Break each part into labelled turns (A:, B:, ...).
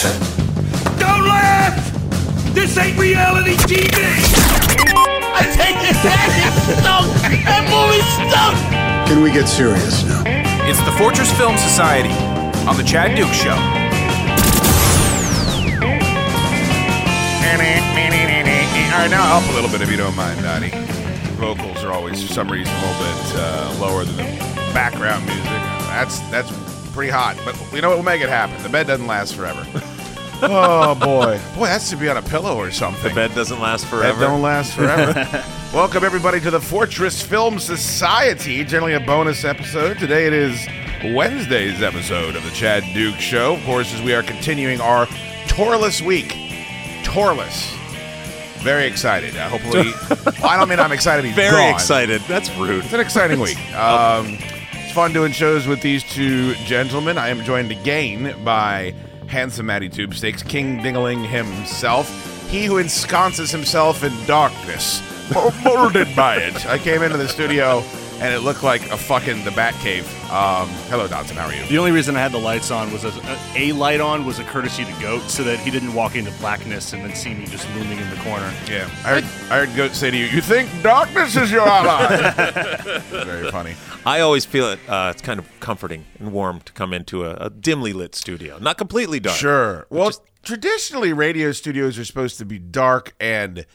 A: Jackson.
B: Don't laugh! This ain't reality TV!
C: I take it back. It stunk. That movie stunk.
A: Can we get serious now?
D: It's the Fortress Film Society on the Chad Duke Show.
E: All right, now up a little bit if you don't mind, Donnie. Vocals are always, for some reason, a little bit uh, lower than the background music. That's that's pretty hot, but you know what? We'll make it happen. The bed doesn't last forever. oh boy, boy, that should be on a pillow or something.
F: The bed doesn't last forever.
E: don't last forever. Welcome everybody to the Fortress Film Society. Generally a bonus episode. Today it is Wednesday's episode of the Chad Duke Show. Of course, as we are continuing our tourless week. Tourless. Very excited. Uh, hopefully, well, I don't mean I'm excited. He's
F: Very
E: gone.
F: excited. That's rude.
E: It's an exciting week. Um, it's fun doing shows with these two gentlemen. I am joined again by handsome Matty Tubestakes, King Dingaling himself. He who ensconces himself in darkness, mo- molded by it. I came into the studio and it looked like a fucking the Batcave. Um, hello, Dotson. How are you?
G: The only reason I had the lights on was a, a light on was a courtesy to Goat, so that he didn't walk into blackness and then see me just looming in the corner.
E: Yeah, I heard, I heard Goat say to you, "You think darkness is your ally?" Very funny.
F: I always feel it. Uh, it's kind of comforting and warm to come into a, a dimly lit studio, not completely dark.
E: Sure. Well,
F: just-
E: traditionally, radio studios are supposed to be dark and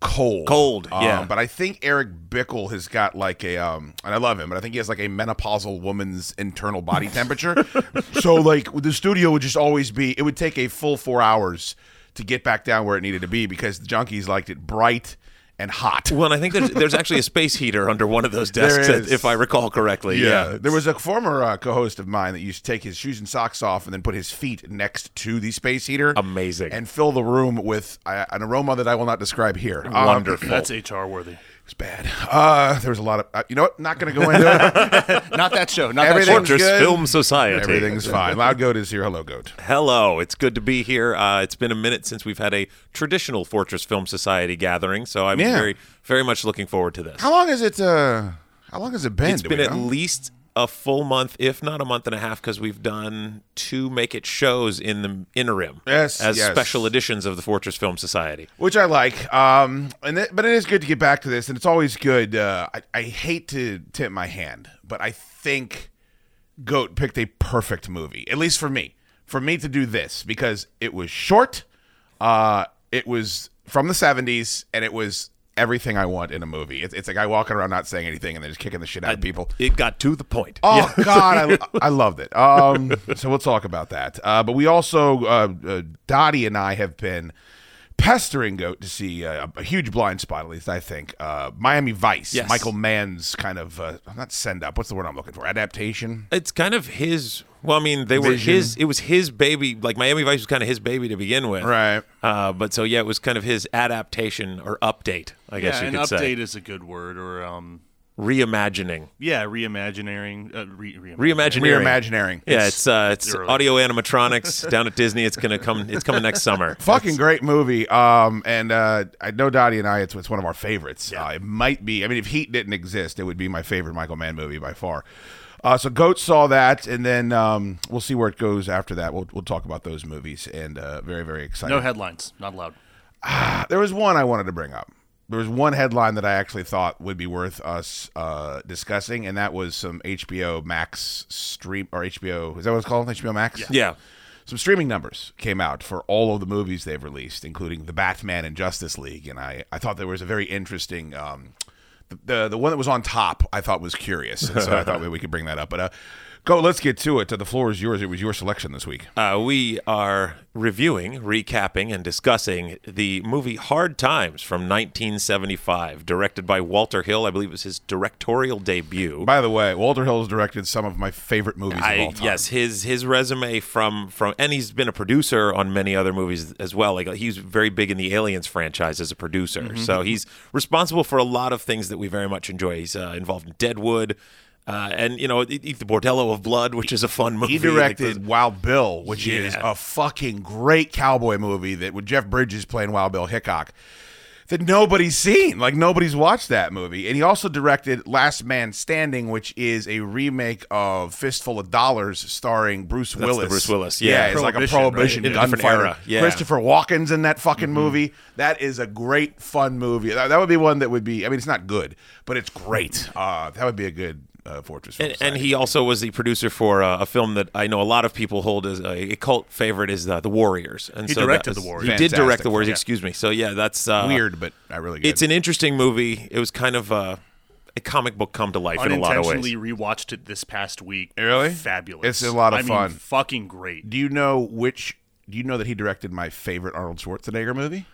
E: cold.
F: Cold,
E: Um,
F: yeah.
E: But I think Eric Bickel has got like a, um, and I love him, but I think he has like a menopausal woman's internal body temperature. so, like, the studio would just always be, it would take a full four hours to get back down where it needed to be because the junkies liked it bright and hot.
F: Well, and I think there's, there's actually a space heater under one of those desks,
E: is.
F: if I recall correctly. Yeah.
E: There was a former uh, co-host of mine that used to take his shoes and socks off and then put his feet next to the space heater.
F: Amazing.
E: And fill the room with uh, an aroma that I will not describe here. Um,
F: Wonderful.
G: That's HR worthy.
E: It was bad. Uh, there was a lot of. Uh, you know what? Not going to go into it.
G: Not that show. Not that show.
F: Fortress
E: good.
F: Film Society.
E: Everything's fine. Loud Goat is here. Hello, Goat.
F: Hello, it's good to be here. Uh, it's been a minute since we've had a traditional Fortress Film Society gathering, so I'm
E: Yeah.
F: very, very much looking forward to this.
E: How long has it? Uh, how long has it been?
F: It's
E: Do
F: been at
E: know?
F: least a full month, if not a month and a half, because we've done two Make It shows in the interim
E: Yes,
F: as
E: yes.
F: special editions of the Fortress Film Society.
E: which I like. Um, and it, but it is good to get back to this, and it's always good. Uh, I, I hate to tip my hand, but I think Goat picked a perfect movie, at least for me, for me to do this because it was short. Uh, it was from the '70s, and it was everything I want in a movie. It's, it's a guy walking around not saying anything and then just kicking the shit out of people.
F: It got to the point.
E: Oh God, I, I loved it. Um, so we'll talk about that. Uh, but we also, uh, uh, Dottie and I have been pestering Goat to see uh, a huge blind spot, at least I think. Uh, Miami Vice,
F: Yes.
E: Michael Mann's kind of uh, not send up. What's the word I'm looking for? Adaptation.
F: It's kind of his. Well, I mean, they were
E: Vision.
F: his. It was his baby. Like Miami Vice was kind of his baby to begin with,
E: Right.
F: Uh, but so yeah, it was kind of his adaptation or update, I guess
G: Yeah,
F: you
G: an
F: could
G: update
F: say.
G: is a good word, or um,
F: Reimagining,
G: yeah, reimagining, uh, re- reimagining.
F: reimagining, Yeah, it's uh, it's audio animatronics down at Disney. It's gonna come. It's coming next summer.
E: Fucking great movie. Um, and uh, I know Dottie and I, it's, it's one of our favorites. Uh, it might be. I mean, if Heat didn't exist, it would be my favorite Michael Mann movie by far. Uh, so Goat saw that, and then um, we'll see where it goes after that. We'll, we'll talk about those movies, and uh, very very excited.
G: No headlines, not allowed.
E: There was one I wanted to bring up. There was one headline that I actually thought would be worth us uh, discussing, and that was some HBO Max stream or HBO. Is that what it's called? HBO Max.
F: Yeah,
E: some streaming numbers came out for all of the movies they've released, including the Batman and Justice League, and I, I thought there was a very interesting. Um, the, the one that was on top I thought was curious, so I thought maybe we could bring that up. But uh, go, let's get to it. The floor is yours. It was your selection this week.
F: uh, we are reviewing, recapping, and discussing the movie Hard Times from 1975, directed by Walter Hill. I believe it was his directorial debut.
E: By the way, Walter Hill has directed some of my favorite movies of all time.
F: yes, his his resume from from and he's been a producer on many other movies as well. Like he's very big in the Aliens franchise as a producer,
E: Mm-hmm.
F: so he's responsible for a lot of things that we very much enjoy. He's uh, involved in Deadwood, uh, and you know, the Bordello of Blood, which is a fun movie.
E: He directed
F: those-
E: Wild Bill, which is a fucking great cowboy movie that with Jeff Bridges playing Wild Bill Hickok. that nobody's seen. Like nobody's watched that movie. And he also directed Last Man Standing, which is a remake of Fistful of Dollars, starring Bruce
F: the
E: Willis.
F: Bruce Willis, yeah.
E: it's like a
G: Prohibition, right?
E: prohibition
F: In a different
E: gunfighter.
F: era, yeah.
E: Christopher Walken's in that fucking movie. That is a great fun movie. That, that would be one that would be. I mean, it's not good, but it's great. Uh, that would be a good uh, Fortress. Film
F: And, and he also was the producer for uh, a film that I know a lot of people hold as a, a cult favorite is uh, The Warriors. And
G: He
F: so
G: directed
F: was-
G: The Warriors.
F: He did direct The Warriors.
E: film.
F: Excuse me. So yeah, that's uh,
E: weird, but I really. Good.
F: It's an interesting movie. It was kind of uh, a comic book come to life in a lot of ways.
G: Unintentionally rewatched it this past week.
E: Really?
G: Fabulous.
E: It's a lot of
G: I mean,
E: fun.
G: fucking great.
E: Do you know which? Do you know that he directed my favorite Arnold Schwarzenegger movie?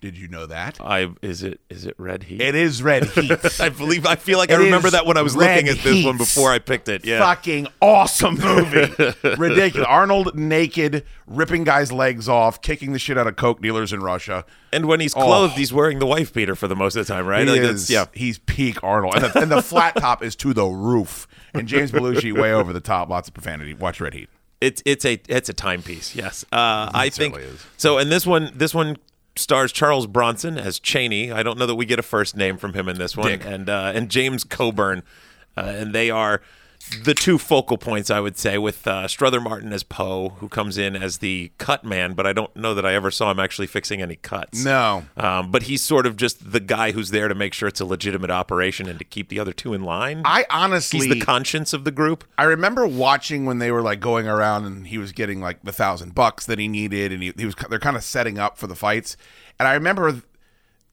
E: Did you know that?
F: I is it is it Red Heat?
E: It is Red Heat.
F: I believe I feel like I remember that when I was
E: Red
F: looking at this one before I picked it. Yeah.
E: Fucking awesome movie. Ridiculous. Arnold naked, ripping guys' legs off, kicking the shit out of coke dealers in Russia.
F: And when he's
E: Oh.
F: clothed, he's wearing the wife beater for the most of the time, right?
E: He
F: Like,
E: is,
F: yeah.
E: he's peak Arnold, and the, and the flat top is to the roof. And James Belushi way over the top, lots of profanity. Watch Red Heat.
F: It's it's a it's a timepiece. Yes, uh, I think
E: is.
F: so. And this one this one stars Charles Bronson as Cheney. I don't know that we get a first name from him in this one,
E: Dick.
F: and uh, and James Coburn, uh, and they are the two focal points, I would say, with uh, Strother Martin as Poe, who comes in as the cut man, but I don't know that I ever saw him actually fixing any cuts.
E: No.
F: Um, but he's sort of just the guy who's there to make sure it's a legitimate operation and to keep the other two in line.
E: I honestly,
F: he's the conscience of the group.
E: I remember watching when they were like going around and he was getting like the thousand bucks that he needed, and he, he was they're kind of setting up for the fights. And I remember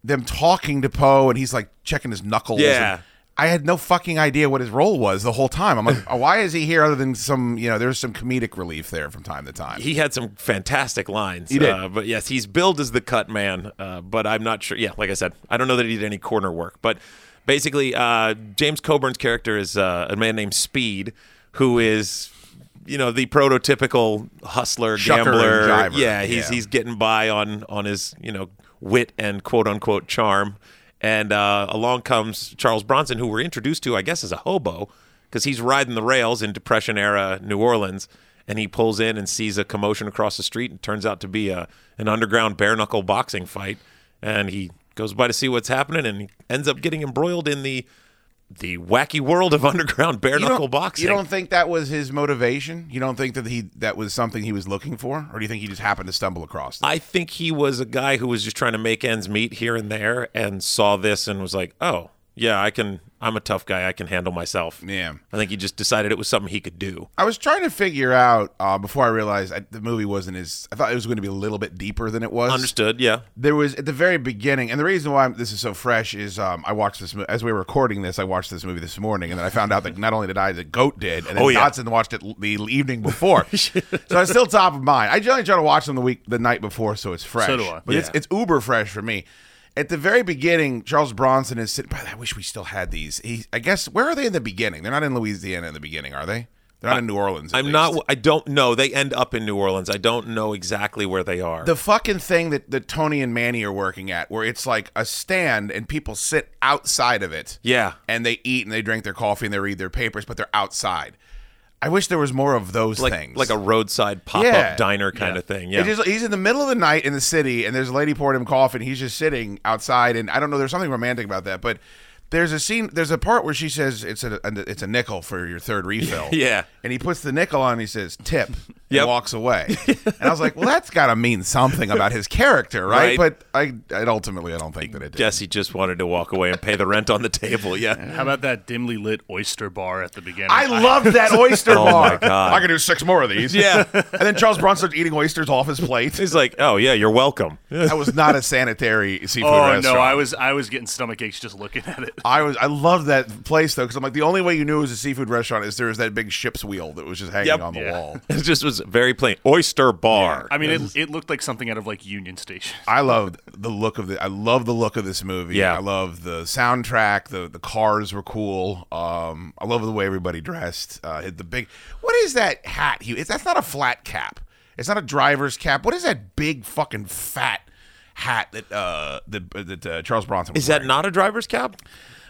E: them talking to Poe, and he's like checking his knuckles.
F: Yeah.
E: and I had no fucking idea what his role was the whole time. I'm like, oh, why is he here other than some, you know, there's some comedic relief there from time to time.
F: He had some fantastic lines.
E: He did.
F: Uh, but yes, he's billed as the cut man. Uh, but I'm not sure. Yeah, like I said, I don't know that he did any corner work. But basically, uh, James Coburn's character is uh, a man named Speed, who is. You know the prototypical hustler,
E: Shucker
F: gambler. Yeah, he's
E: Yeah.
F: he's getting by on on his you know wit and quote unquote charm. And uh, along comes Charles Bronson, who we're introduced to, I guess, as a hobo, because he's riding the rails in Depression era New Orleans, and he pulls in and sees a commotion across the street, and turns out to be a an underground bare knuckle boxing fight, and he goes by to see what's happening, and he ends up getting embroiled in the the wacky world of underground bare knuckle boxing.
E: You don't think that was his motivation? You don't think that he that was something he was looking for, or do you think he just happened to stumble across? It?
F: I think he was a guy who was just trying to make ends meet here and there, and saw this and was like, "Oh, yeah, I can. I'm a tough guy. I can handle myself."
E: Yeah.
F: I think he just decided it was something he could do.
E: I was trying to figure out uh, before I realized I, the movie wasn't as. I thought it was going to be a little bit deeper than it was.
F: Understood? Yeah.
E: There was at the very beginning, and the reason why this is so fresh is um, I watched this as we were recording this. I watched this movie this morning, and then I found out that not only did I, the goat did, and then
F: Oh, yeah.
E: Dotson watched it l- the evening before. so it's still top of mind. I generally try to watch them the week, the night before, so it's fresh.
G: So do I.
E: But it's it's uber fresh for me. At the very beginning, Charles Bronson is sitting. I wish we still had these. He, I guess where are they in the beginning? They're not in Louisiana in the beginning, are they? They're not in New Orleans.
F: I'm
E: least.
F: not. I don't know. They end up in New Orleans. I don't know exactly where they are.
E: the fucking thing that, that Tony and Manny are working at, where it's like a stand and people sit outside of it.
F: Yeah.
E: And they eat and they drink their coffee and they read their papers, but they're outside. I wish there was more of those
F: like
E: things.
F: like a roadside pop
E: Yeah.
F: up diner kind of thing. Yeah.
E: Just, he's in the middle of the night in the city, and there's a lady pouring him coffee, and he's just sitting outside. And I don't know, there's something romantic about that, but there's a scene, there's a part where she says it's a, it's a nickel for your third refill.
F: Yeah.
E: and he puts the nickel on, and he says tip, and
F: Yep.
E: walks away. and I was like, well, that's got to mean something about his character, right?
F: Right.
E: But I, I ultimately, I don't think that it did.
F: Guess he just wanted to walk away and pay the rent on the table. Yeah.
G: How about that dimly lit oyster bar at the beginning?
E: I loved that oyster
F: Oh
E: bar.
F: my God.
E: I could do six more of these.
F: Yeah.
E: and then Charles Bronson starts eating oysters off his plate.
F: He's like, oh yeah, you're welcome.
E: That was not a sanitary seafood
G: Oh
E: restaurant.
G: no, I was I was getting stomach aches just looking at it.
E: I was I love that place though because I'm like the only way you knew it was a seafood restaurant is there was that big ship's wheel that was just hanging
F: Yep.
E: on the
G: Yeah.
E: wall.
F: It just was very plain. Oyster bar.
G: I mean, it, it looked like something out of like Union Station.
E: I loved the look of the I love the look of this movie.
F: Yeah.
E: I love the soundtrack. The the cars were cool. Um, I love the way everybody dressed. Uh, the big what is that hat? He it's, that's not a flat cap. It's not a driver's cap. What is that big fucking fat hat that uh that, that uh, Charles Bronson was
F: Is that
E: wearing?
F: not a driver's cap?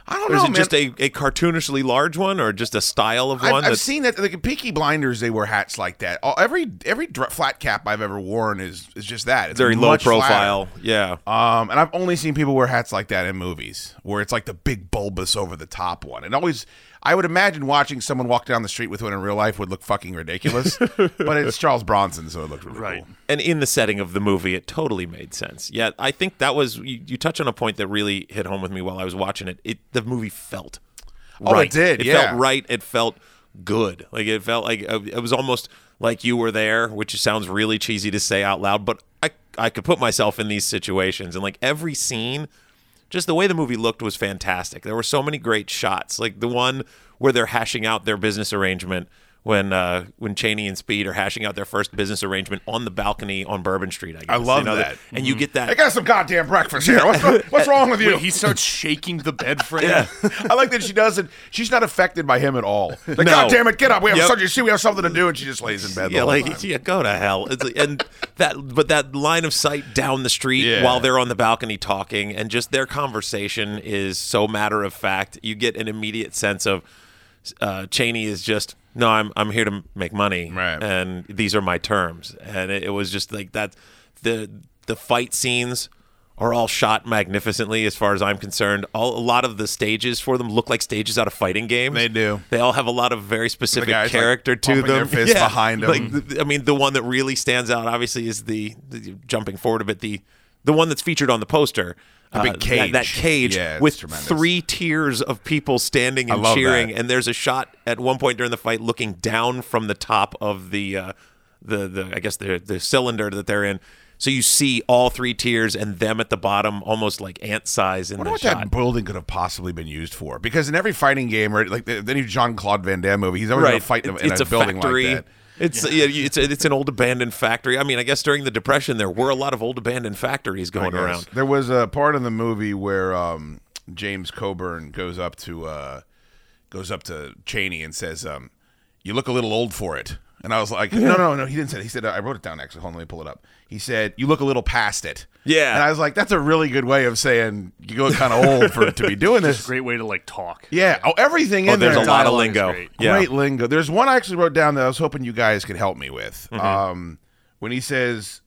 E: I don't
F: Or is
E: know,
F: it
E: man.
F: just a, a cartoonishly large one, or just a style of
E: I've,
F: one?
E: I've seen that. Like Peaky Blinders, they wear hats like that. All, every every flat cap I've ever worn is is just that. It's
F: very low
E: much flatter.
F: profile. Yeah.
E: Um, and I've only seen people wear hats like that in movies, where it's like the big bulbous over the top one. And always, I would imagine watching someone walk down the street with one in real life would look fucking ridiculous. but it's Charles Bronson, so it looked really
G: Right.
E: cool.
F: and in the setting of the movie, it totally made sense. Yeah, I think that was you, you touch on a point that really hit home with me while I was watching it. It the movie felt
E: Oh, it
F: right.
E: did,
F: It
E: yeah.
F: felt right. It felt good. Like it felt like uh, it was almost like you were there, which sounds really cheesy to say out loud, but I I could put myself in these situations and like every scene just the way the movie looked was fantastic. There were so many great shots, like the one where they're hashing out their business arrangement when uh, when Cheney and Speed are hashing out their first business arrangement on the balcony on Bourbon Street. I guess
E: I love
F: You know,
E: that.
F: and you get that.
E: I got some goddamn breakfast here. What's, what's wrong with you?
G: Wait, he starts shaking the bed frame.
E: I like that she doesn't. She's not affected by him at all. Like,
F: No.
E: God damn it, get up. We have
F: Yep.
E: something. You see, we have something to do, and she just lays in bed. the
F: yeah,
E: whole
F: like
E: time.
F: yeah, go to hell. It's like- and that, but that line of sight down the street
E: Yeah.
F: while they're on the balcony talking, and just their conversation is so matter of fact. You get an immediate sense of uh, Cheney is just no, I'm I'm here to make money,
E: Right.
F: and these are my terms. And it, it was just like that. The the fight scenes are all shot magnificently, as far as I'm concerned. All a lot of the stages for them look like stages out of fighting games.
E: They do.
F: They all have a lot of very specific
E: guys, like,
F: character to them.
E: fists behind 'em.
F: Like, the- I mean, the one that really stands out, obviously, is the, the jumping forward a bit. The the one that's featured on the poster. Uh,
E: The big
F: that-
E: cage.
F: That, cage
E: Yeah,
F: with
E: tremendous.
F: three tiers of people standing and cheering,
E: that.
F: and there's a shot at one point during the fight looking down from the top of the uh, the the I guess the the cylinder that they're in. So you see all three tiers and them at the bottom, almost like ant size in
E: I wonder
F: the
E: what
F: shot.
E: that building could have possibly been used for. Because in every fighting game, or like the, the new Jean Claude Van Damme movie, he's always going
F: right,
E: to fight in, a-
F: It's-
E: in
F: it's
E: a, building
F: factory.
E: like that.
F: It's yeah. you- it's it's an old abandoned factory. I mean, I guess during the depression there were a lot of old abandoned factories going around.
E: There was a part in the movie where um, James Coburn goes up to uh, goes up to Cheney and says, um, "You look a little old for it." And I was like, "No, no, no." He didn't say. It. He said, "I wrote it down actually. Hold on, let me pull it up." He said, "You look a little past it."
F: Yeah.
E: And I was like, "That's a really good way of saying you look kind of old for to be doing this."
G: Great way to like talk.
E: Yeah. Oh, everything
F: Oh,
E: in
F: there's
E: there.
F: a lot of lingo.
G: great.
F: Yeah.
E: Great lingo. There's one I actually wrote down that I was hoping you guys could help me with.
F: Mm-hmm.
E: Um, when he says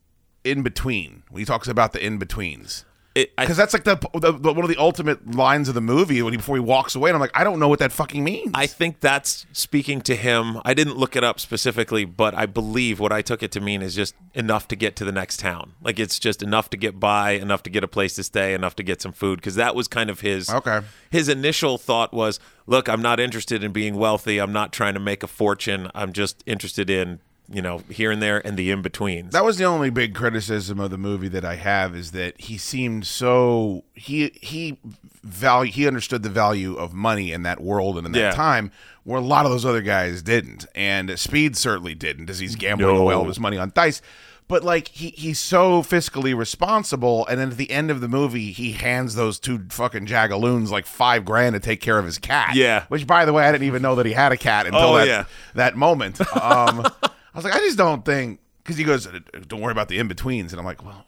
E: "in between," when he talks about the in betweens, because that's like the, the, the one of the ultimate lines of the movie when he, before he walks away. And I'm like, I don't know what that fucking means.
F: I think that's speaking to him. I didn't look it up specifically, but I believe what I took it to mean is just enough to get to the next town. Like it's just enough to get by, enough to get a place to stay, enough to get some food. Because that was kind of his.
E: Okay.
F: His initial thought was, "Look, I'm not interested in being wealthy. I'm not trying to make a fortune. I'm just interested in." You know, here and there, and the in betweens.
E: that was the only big criticism of the movie that I have is that he seemed so he he value he understood the value of money in that world and in that
F: Yeah.
E: time where a lot of those other guys didn't, and Speed certainly didn't, as he's gambling
F: No.
E: away all of his money on dice. But like he he's so fiscally responsible, and then at the end of the movie, he hands those two fucking jagaloons like five grand to take care of his cat.
F: Yeah.
E: which by the way, I didn't even know that he had a cat until
F: Oh,
E: that
F: yeah.
E: that moment. Um, was like, I just don't think because he goes, don't worry about the in betweens, and I'm like, well.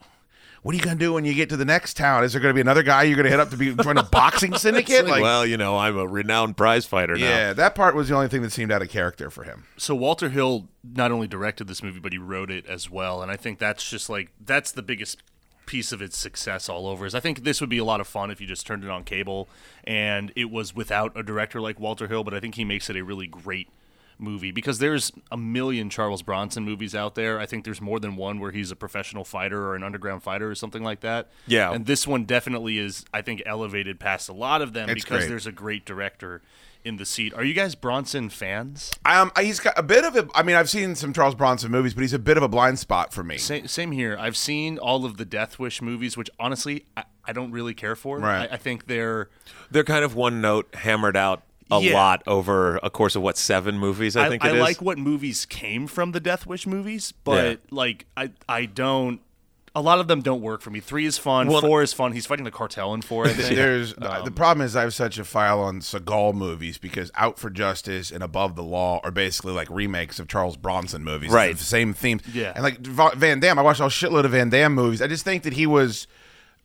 E: What are you gonna do when you get to the next town? Is there gonna be another guy you're gonna hit up to be join a boxing syndicate? Like,
F: well, you know, I'm a renowned prize fighter now.
E: yeah, that part was the only thing that seemed out of character for him.
G: So Walter Hill not only directed this movie, but he wrote it as well. And I think that's just like that's the biggest piece of its success all over. Is I think this would be a lot of fun if you just turned it on cable and it was without a director like Walter Hill. But I think he makes it a really great movie because there's a million Charles Bronson movies out there. I think there's more than one where he's a professional fighter or an underground fighter or something like that.
F: Yeah.
G: And this one definitely is, I think, elevated past a lot of them
E: It's
G: because
E: great.
G: there's a great director in the seat. Are you guys Bronson fans?
E: Um, he's got a bit of a. I mean, I've seen some Charles Bronson movies, but he's a bit of a blind spot for me.
G: Same, same here. I've seen all of the Death Wish movies, which honestly I, I don't really care for.
E: Right.
G: I, I think they're.
F: They're kind of one note hammered out a
G: Yeah.
F: lot over a course of what seven movies I,
G: I,
F: think
G: I
F: it is.
G: like what movies came from the Death Wish movies, but like I I don't. A lot of them don't work for me. Three is fun.
F: Well,
G: four is fun. He's fighting the cartel in four. I think.
E: There's
G: Um,
E: the problem is I have such a file on Seagal movies because Out for Justice and Above the Law are basically like remakes of Charles Bronson movies.
F: Right.
E: The same themes.
G: Yeah.
E: And like Van Damme, I watched a shitload of Van Damme movies. I just think that he was.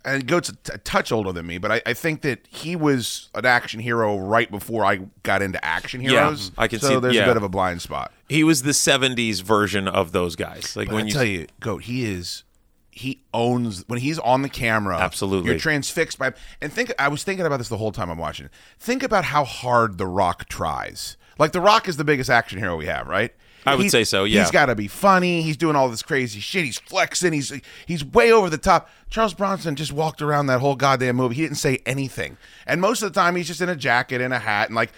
E: And Goat's a, t- a touch older than me, but I, I think that he was an action hero right before I got into action heroes. Yeah.
F: I can
E: so
F: see-
E: there's
F: yeah.
E: a bit of a blind spot.
F: He was the '70s version of those guys. Like
E: But
F: when
E: I
F: you
E: tell you, Goat, he is he owns when he's on the camera.
F: Absolutely.
E: you're transfixed by. And think, I was thinking about this the whole time I'm watching. Think about how hard The Rock tries. Like The Rock is the biggest action hero we have, right?
F: I would say so, yeah.
E: he's got to be funny. He's doing all this crazy shit. He's flexing. He's he's way over the top. Charles Bronson just walked around that whole goddamn movie. He didn't say anything, and most of the time he's just in a jacket and a hat and like.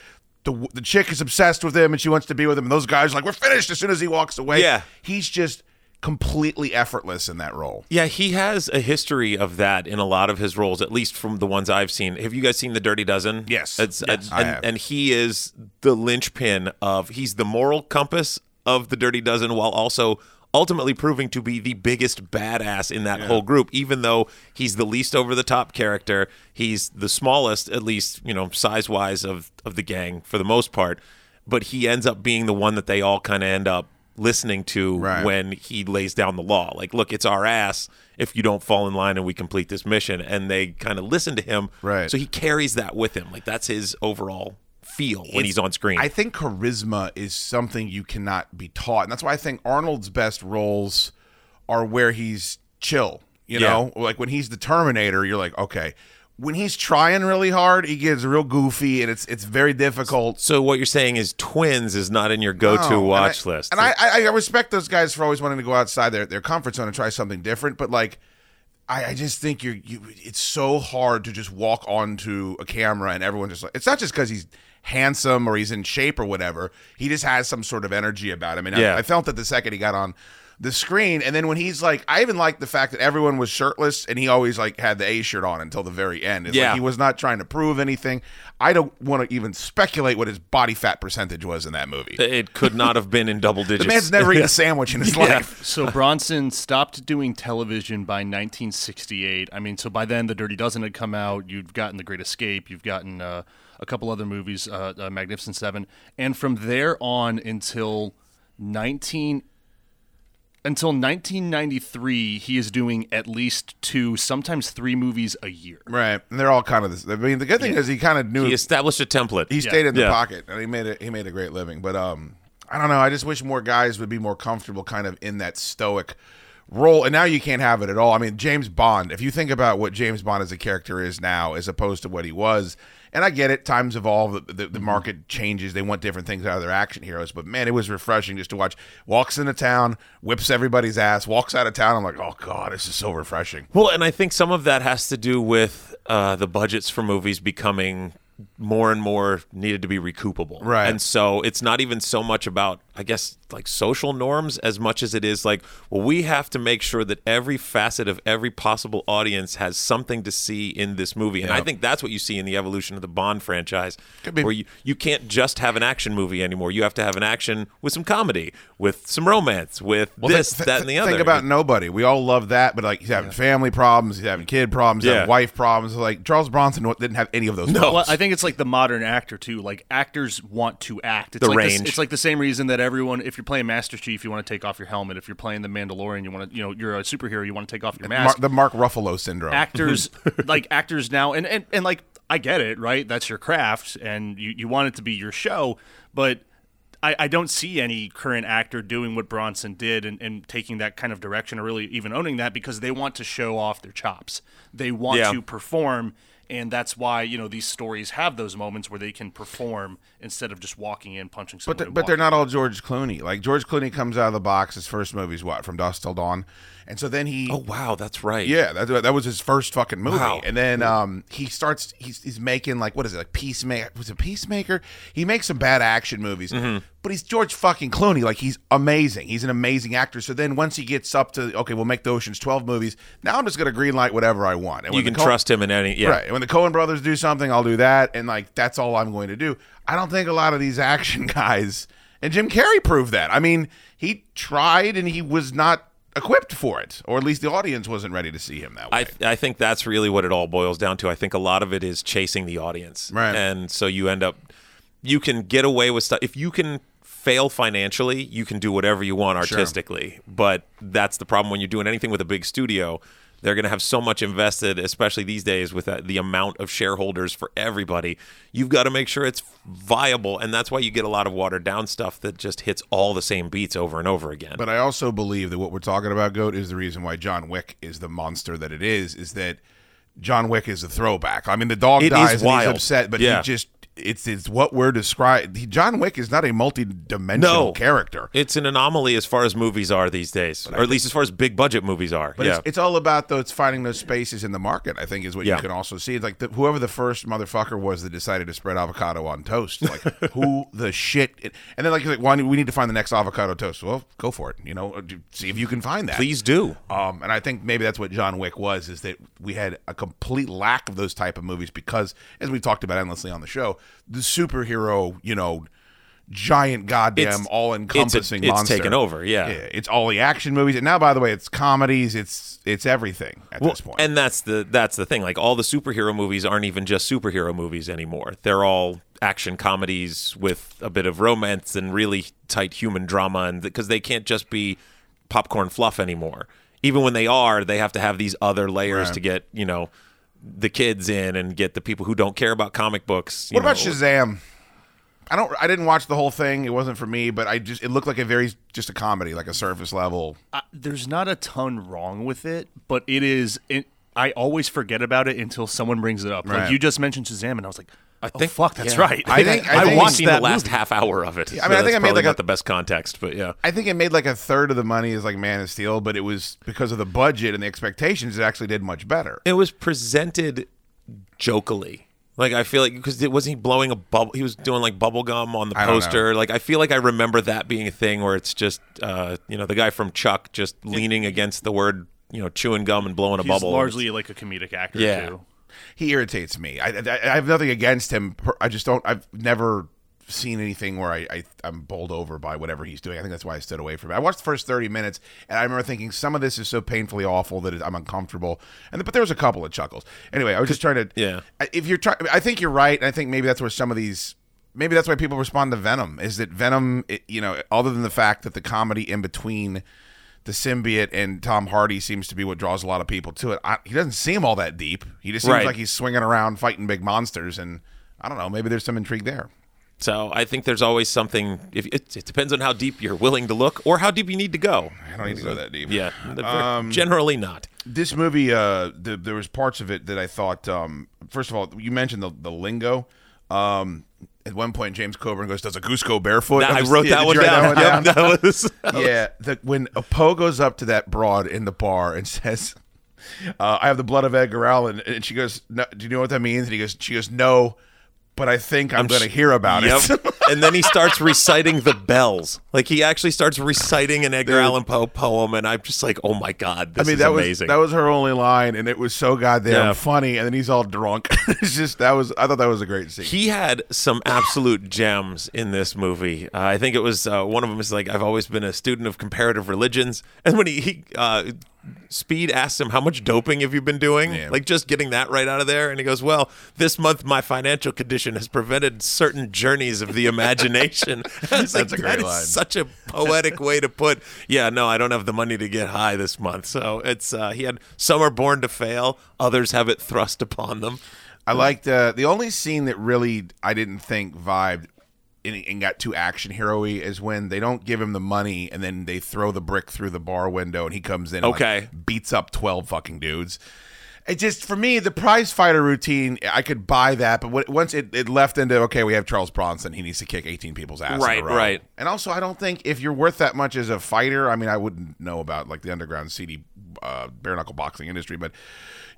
E: The, the chick is obsessed with him and she wants to be with him and those guys are like we're finished as soon as he walks away
F: Yeah.
E: he's just completely effortless in that role.
F: Yeah, he has a history of that in a lot of his roles, at least from the ones I've seen. Have you guys seen The Dirty Dozen?
E: Yes.
F: It's,
E: Yes,
F: and,
E: I have.
F: and he is the linchpin of, he's the moral compass of The Dirty Dozen while also ultimately proving to be the biggest badass in that whole group, even though he's the least over the top character. He's the smallest, at least, you know, size wise of, of the gang for the most part. But he ends up being the one that they all kind of end up listening to
E: Right.
F: when he lays down the law. Like, look, it's our ass if you don't fall in line and we complete this mission. And they kind of listen to him.
E: Right.
F: So he carries that with him. Like, that's his overall feel when he's on screen.
E: I think charisma is something you cannot be taught. And that's why I think Arnold's best roles are where he's chill. You
F: Yeah.
E: know, like when he's the Terminator, you're like, okay. When he's trying really hard, he gets real goofy and it's it's very difficult.
F: so what you're saying is Twins is not in your go-to
E: No, and
F: watch
E: I-
F: list.
E: And I, I, I respect those guys for always wanting to go outside their, their comfort zone and try something different. But like, I, I just think you're you. It's so hard to just walk onto a camera and everyone just like. It's not just because he's handsome or he's in shape or whatever. He just has some sort of energy about him. And
F: Yeah.
E: I, I felt that the second he got on the screen, and then when he's like, I even like the fact that everyone was shirtless and he always like had the A shirt on until the very end. It's
F: Yeah.
E: like he was not trying to prove anything. I don't want to even speculate what his body fat percentage was in that movie.
F: it could not have been in double digits.
E: The man's never eaten a sandwich in his life.
G: So Bronson stopped doing television by 1968. I mean, so by then The Dirty Dozen had come out. You've gotten The Great Escape. You've gotten uh, a couple other movies, uh, uh, Magnificent Seven, and from there on until 19 until 1993, he is doing at least two, sometimes three movies a year.
E: Right, and they're all kind of. This. I mean, the good thing is he kind of knew
F: He
E: he,
F: established a template.
E: He stayed in the
F: Yeah.
E: pocket, and he made it. He made a great living. But um, I don't know. I just wish more guys would be more comfortable, kind of in that stoic role. And now you can't have it at all. I mean, James Bond. If you think about what James Bond as a character is now, as opposed to what he was, and I get it. Times evolve. The, the,
F: Mm-hmm.
E: the market changes. They want different things out of their action heroes. But man, it was refreshing just to watch. Walks into town, whips everybody's ass, walks out of town. I'm like, oh god, this is so refreshing.
F: Well, and I think some of that has to do with uh, the budgets for movies becoming more and more needed to be recoupable.
E: Right.
F: And so it's not even so much about, I guess, like social norms as much as it is like, well, we have to make sure that every facet of every possible audience has something to see in this movie. And I think that's what you see in the evolution of the Bond franchise,
E: Could be-
F: where you, you can't just have an action movie anymore. You have to have an action with some comedy, with some romance, with this,
E: Th-
F: that, and the
E: th-
F: other.
E: Think about nobody. We all love that, but like he's having family problems, he's having kid problems, he's
F: Yeah.
E: having wife problems. Like Charles Bronson didn't have any of those.
F: No.
G: Well, I think it's like the modern actor too. Like actors want to act. It's
F: The
G: like this-
F: range.
G: it's like the same reason that everyone, if you're playing Master Chief, you want to take off your helmet. If you're playing the Mandalorian, you want to, you know, you're a superhero, you want to take off your
E: Mar-
G: mask.
E: the Mark Ruffalo syndrome.
G: actors, like actors now, and, and and like I get it, right? That's your craft, and you you want it to be your show, but. I, I don't see any current actor doing what Bronson did and, and taking that kind of direction or really even owning that because they want to show off their chops. They want
F: Yeah.
G: to perform and that's why you know these stories have those moments where they can perform instead of just walking in punching someone.
E: but they're, but they're not all George Clooney. Like George Clooney comes out of the box. His first movie's what From Dusk Till Dawn, and so then he
F: Oh, wow, that's right.
E: Yeah, that, that was his first fucking movie.
F: Wow.
E: And then um, he starts, he's, he's making like, what is it, like Peacemaker? Was it Peacemaker? He makes some bad action movies,
F: Mm-hmm.
E: But he's George fucking Clooney. Like, he's amazing. He's an amazing actor. So then once he gets up to, okay, we'll make the Ocean's 12 movies, now I'm just going to greenlight whatever I want. And
F: You can
E: Coen-
F: trust him in any. Yeah.
E: Right. And when the Coen brothers do something, I'll do that. And like, that's all I'm going to do. I don't think a lot of these action guys, and Jim Carrey proved that. I mean, he tried and he was not equipped for it, or at least the audience wasn't ready to see him that way.
F: I, th- I think that's really what it all boils down to. I think a lot of it is chasing the audience.
E: Right.
F: And so you end up, you can get away with stuff. If you can fail financially, you can do whatever you want artistically. But that's the problem when you're doing anything with a big studio. They're going to have so much invested, especially these days with the amount of shareholders for everybody. You've got to make sure it's viable, and that's why you get a lot of watered down stuff that just hits all the same beats over and over again.
E: But I also believe that what we're talking about, Goat, is the reason why John Wick is the monster that it is. Is that John Wick is a throwback. I mean, the dog
F: It
E: dies and he's upset, but
F: Yeah.
E: he just it's it's what we're describing. John Wick is not a multi-dimensional
F: No.
E: character.
F: It's an anomaly as far as movies are these days, or at least as far as big budget movies are.
E: But
F: yeah,
E: it's, it's all about though. It's finding those spaces in the market. I think is what
F: Yeah.
E: you can also see. It's like the, whoever the first motherfucker was that decided to spread avocado on toast. Like who the shit? And then like, like, why we need to find the next avocado toast. Well, go for it. You know, see if you can find that.
F: please do.
E: Um, and I think maybe that's what John Wick was, is that we had a complete lack of those type of movies because, as we talked about endlessly on the show, the superhero, you know, giant goddamn
F: It's-
E: all encompassing
F: it's- it's
E: monster.
F: taken over, yeah.
E: It's all the action movies. And now by the way, it's comedies, it's it's everything at this point.
F: And that's the that's the thing. Like all the superhero movies aren't even just superhero movies anymore. They're all action comedies with a bit of romance and really tight human drama, and because they can't just be popcorn fluff anymore. Even when they are, they have to have these other layers
E: Right.
F: to get you know the kids in and get the people who don't care about comic books. you
E: what about. Shazam? I don't. I didn't watch the whole thing. It wasn't for me. But I just. It looked like a very just a comedy, like a surface level.
G: Uh, there's not a ton wrong with it, but it is. It, I always forget about it until someone brings it up.
E: Right.
G: Like you just mentioned Shazam, and I was like,
F: I
G: oh,
F: think
G: fuck, that's
F: yeah.
G: right.
E: I think- I
F: I,
E: think-
F: watched
G: seen
F: the
G: that
F: last
G: movie.
F: half hour of it.
E: I mean, I think I made
F: probably
E: like a-
F: the best context, but yeah.
E: I think it made like a third of the money as like Man of Steel, but it was because of the budget and the expectations. It actually did much better.
F: it was presented jokily. Like I feel like because it wasn't he blowing a bubble. He was doing like bubble gum on the
E: I
F: poster. Like I feel like I remember that being a thing where it's just uh, you know the guy from Chuck just leaning against the word you know chewing gum and blowing a
G: He's
F: bubble.
G: largely like a comedic actor
F: Yeah.
G: too.
E: He irritates me. I, I, I have nothing against him. I just don't. I've never seen anything where I, I I'm bowled over by whatever he's doing. I think that's why I stood away from it. I watched the first 30 minutes and I remember thinking some of this is so painfully awful that it, I'm uncomfortable. And but there was a couple of chuckles. Anyway, I was just trying to.
F: Yeah.
E: If you're trying, I think you're right. And I think maybe that's where some of these. Maybe that's why people respond to Venom. Is that Venom? It, you know, other than the fact that the comedy in between the symbiote and Tom Hardy seems to be what draws a lot of people to it. I, he doesn't seem all that deep. He just seems
F: Right.
E: like he's swinging around fighting big monsters, and I don't know. Maybe there's some intrigue there.
F: So I think there's always something. If it, it depends on how deep you're willing to look or how deep you need to go.
E: I don't need to go that deep.
F: Yeah,
E: Um,
F: generally not.
E: This movie, uh, the, there was parts of it that I thought. Um, first of all, you mentioned the the lingo. Um, at one point, James Coburn goes, "Does a goose go barefoot?"
F: I
E: I'm
F: wrote
E: yeah,
F: that one down.
E: that one
F: Yep, that was.
E: yeah, the, when a Poe goes up to that broad in the bar and says, uh, "I have the blood of Edgar Allan," and she goes, no, "Do you know what that means?" And he goes, "She goes, no." But I think I'm, going to
F: sh-
E: hear about
F: Yep.
E: it.
F: and then he starts reciting the bells. Like he actually starts reciting an Edgar
E: Dude.
F: Allan Poe poem, and I'm just like, oh my god,
E: I
F: this
E: mean,
F: is
E: that
F: amazing.
E: was that was her only line, and it was so goddamn
F: Yeah.
E: funny. And then he's all drunk. it's just that was. I thought that was a great scene.
F: he had some absolute gems in this movie. Uh, I think it was uh, one of them is like I've always been a student of comparative religions, and when he, he uh, Speed asks him how much doping have you been doing,
E: Yeah.
F: like just getting that right out of there, and he goes, "Well, this month my financial condition has prevented certain journeys of the imagination." Was like,
E: That's a great
F: "That is
E: line."
F: such a poetic way to put. Yeah, no, I don't have the money to get high this month, so it's uh, he had some are born to fail, others have it thrust upon them.
E: I liked uh, the only scene that really I didn't think vibed and, and got too action hero-y is when they don't give him the money and then they throw the brick through the bar window and he comes in and like,
F: Okay.
E: beats up 12 fucking dudes. It just for me the prize fighter routine I could buy that but what, once it, it left into okay we have Charles Bronson he needs to kick 18 people's ass
F: Right, right.
E: and also I don't think if you're worth that much as a fighter I mean I wouldn't know about like the underground seedy uh, bare knuckle boxing industry but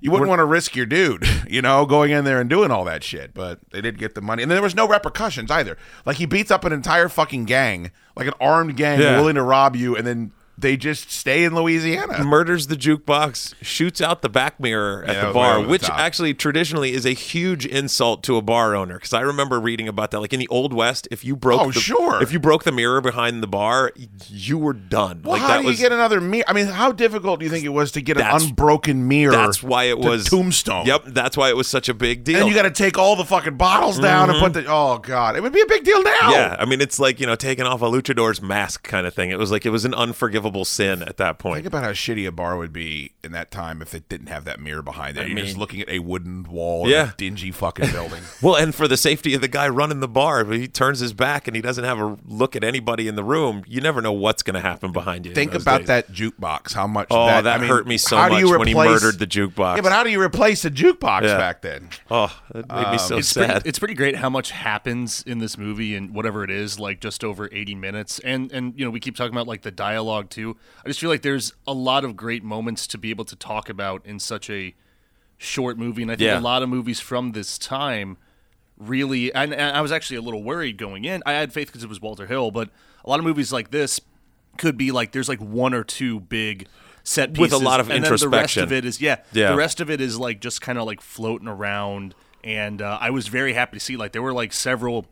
E: you wouldn't want to risk your dude, you know, going in there and doing all that shit. But they did get the money, and there was no repercussions either. Like he beats up an entire fucking gang, like an armed gang,
F: Yeah.
E: willing to rob you, and then they just stay in Louisiana.
F: murders the jukebox, shoots out the back mirror at
E: Yeah,
F: the bar,
E: the
F: which
E: top.
F: actually traditionally is a huge insult to a bar owner. Because I remember reading about that, like in the old west, if you broke,
E: Oh,
F: the,
E: sure.
F: if you broke the mirror behind the bar, you were done.
E: Well,
F: like
E: how
F: that
E: do
F: was
E: you get another mirror? I mean, how difficult do you think it was to get an unbroken mirror?
F: That's why it was
E: Tombstone.
F: Yep, that's why it was such a big deal.
E: And you got to take all the fucking bottles down and put the. Oh god, it would be a big deal now.
F: Mm-hmm. yeah, I mean, it's like you know taking off a luchador's mask kind of thing. It was like it was an unforgivable unforgivable sin at that point.
E: Think about how shitty a bar would be in that time if it didn't have that mirror behind it. You're just looking at a wooden wall in
F: Yeah.
E: a dingy fucking building.
F: Well, and for the safety of the guy running the bar, if he turns his back and he doesn't have a look at anybody in the room. You never know what's going to happen behind you. in
E: Think
F: those
E: about
F: days.
E: that jukebox. How much?
F: Oh,
E: that,
F: that
E: I mean,
F: hurt me so
E: how do you
F: much when he
E: replace-
F: murdered the jukebox.
E: Yeah, but how do you replace a jukebox
F: Yeah.
E: back then?
F: Oh, that made me so um,
G: it's
F: sad.
G: pretty, it's pretty great how much happens in this movie and whatever it is, like just over 80 minutes. And and you know, we keep talking about like the dialogue too. I just feel like there's a lot of great moments to be able to talk about in such a short movie. And I think
F: Yeah.
G: a lot of movies from this time really and, and I was actually a little worried going in. I had faith because it was Walter Hill, but a lot of movies like this could be like there's like one or two big set pieces
F: With a lot of
G: and then the rest of it is yeah,
F: Yeah.
G: the rest of it is like just kind of like floating around and uh, i was very happy to see like there were like several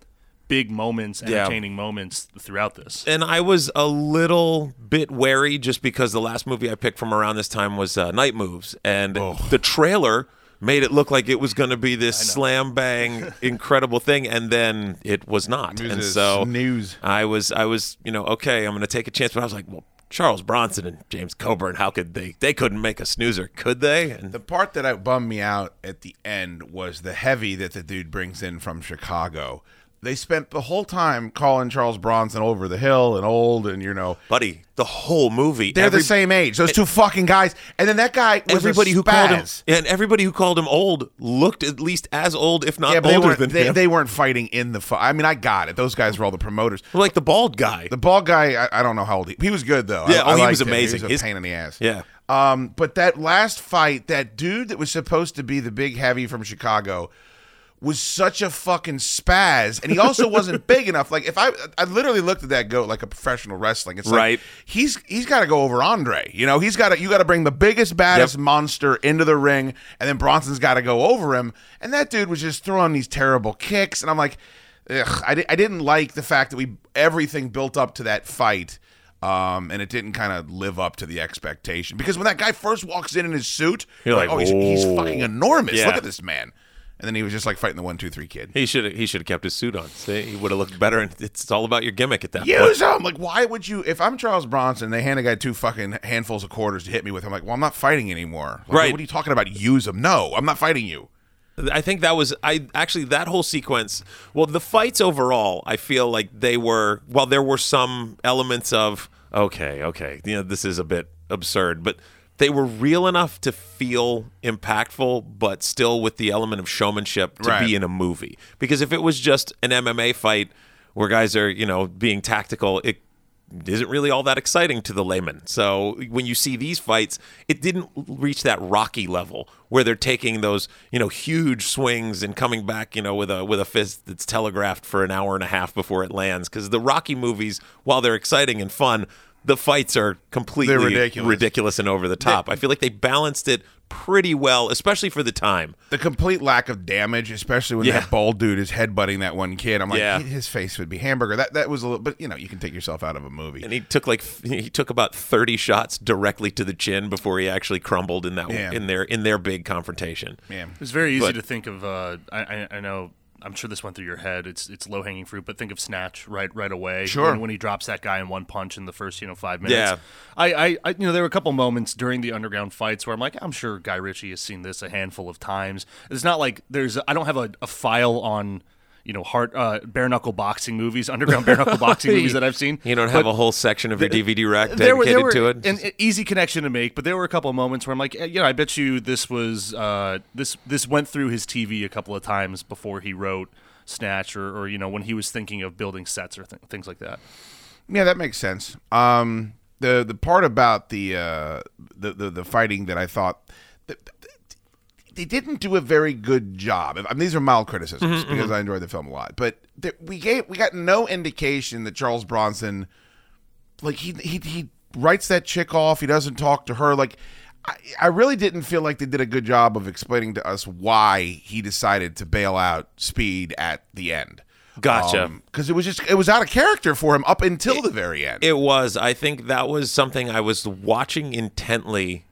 G: big moments
F: Yeah.
G: entertaining moments throughout this
F: and I was a little bit wary just because the last movie I picked from around this time was uh, Night Moves, and the trailer made it look like it was going to be this slam bang incredible thing, and then it was not. And so
E: news
F: I was, I was, you know, okay, I'm going to take a chance, but I was like, well. Charles Bronson and James Coburn, how could they? They couldn't make a snoozer, could they? And
E: The part that bummed me out at the end was the heavy that the dude brings in from Chicago. They spent the whole time calling Charles Bronson over the hill and old, and you know
F: buddy, the whole movie,
E: they're
F: every-
E: the same age. Those two fucking guys, and then that guy was
F: Everybody who called him and everybody who called him old looked at least as old, if not
E: Yeah,
F: older than
E: They,
F: him.
E: they weren't fighting in the fight. I mean, I got it. Those guys were all the promoters.
F: like the bald guy.
E: The bald guy, I, I don't know how old he. He was good though.
F: Yeah,
E: I,
F: oh, he
E: I
F: was
E: liked him.
F: amazing.
E: He was a
F: His-
E: pain in the ass.
F: Yeah.
E: Um, but that last fight, that dude that was supposed to be the big heavy from Chicago was such a fucking spaz, and he also wasn't big enough. Like if I, I literally looked at that goat like a professional wrestling. It's like,
F: Right.
E: He's he's got to go over Andre. You know, he's got to you got to bring the biggest baddest
F: Yep.
E: monster into the ring, and then Bronson's got to go over him. And that dude was just throwing these terrible kicks, and I'm like, ugh, I, di- I didn't like the fact that we everything built up to that fight. Um, and it didn't kind of live up to the expectation because when that guy first walks in in his suit,
F: You're like,
E: oh, he's, he's fucking enormous.
F: Yeah.
E: Look at this man. And then he was just like fighting the one, two, three kid.
F: He should he should have kept his suit on. See, he would have looked better. And it's all about your gimmick at that point.
E: Use him. Like, why would you? If I'm Charles Bronson, they hand a guy two fucking handfuls of quarters to hit me with. I'm like, well, I'm not fighting anymore. Like,
F: Right.
E: What are you talking about? Use them? No, I'm not fighting you.
F: I think that was I actually that whole sequence. Well, the fights overall, I feel like they were. Well, there were some elements of okay, okay, you know, this is a bit absurd, but they were real enough to feel impactful, but still with the element of showmanship to
E: Right.
F: be in a movie. Because if it was just an MMA fight where guys are, you know, being tactical, it isn't really all that exciting to the layman. So when you see these fights, it didn't reach that Rocky level where they're taking those, you know, huge swings and coming back, you know, with a with a fist that's telegraphed for an hour and a half before it lands. Because the Rocky movies, while they're exciting and fun, the fights are completely
E: They're ridiculous.
F: ridiculous and over the top. I feel like they balanced it pretty well, especially for the time.
E: The complete lack of damage, especially when
F: Yeah.
E: that bald dude is headbutting that one kid. I'm like,
F: Yeah.
E: his face would be hamburger. That that was a little, but you know, you can take yourself out of a movie.
F: And he took like he took about thirty shots directly to the chin before he actually crumbled in that
E: Yeah.
F: in their in their big confrontation.
E: Man,
G: It's very easy
F: But-
G: to think of. Uh, I, I, I know. I'm sure this went through your head. It's it's low hanging fruit, but think of Snatch right right away.
E: Sure.
G: When, when he drops that guy in one punch in the first you know five minutes.
F: Yeah.
G: I, I, I you know there were a couple moments during the underground fights where I'm like I'm sure Guy Ritchie has seen this a handful of times. It's not like there's I don't have a, a file on. You know, hard uh, bare knuckle boxing movies, underground bare knuckle boxing movies that I've seen.
F: You don't have
G: But-
F: a whole section of your DVD rack
G: there were,
F: dedicated
G: there were
F: to it.
G: an easy connection to make, but there were a couple of moments where I'm like, you know, I bet you this was uh, this this went through his TV a couple of times before he wrote Snatch, or, or you know, when he was thinking of building sets or th- things like that.
E: Yeah, that makes sense. Um, the the part about the uh, the, the the fighting that I thought that they didn't do a very good job. I mean, these are mild criticisms mm-hmm, mm-hmm. because I enjoyed the film a lot, but th- we gave we got no indication that Charles Bronson, like he he he writes that chick off. He doesn't talk to her. Like I, I really didn't feel like they did a good job of explaining to us why he decided to bail out Speed at the end.
F: Gotcha.
E: Um, because it was just it was out of character for him up until the very end.
F: It was. I think that was something I was watching intently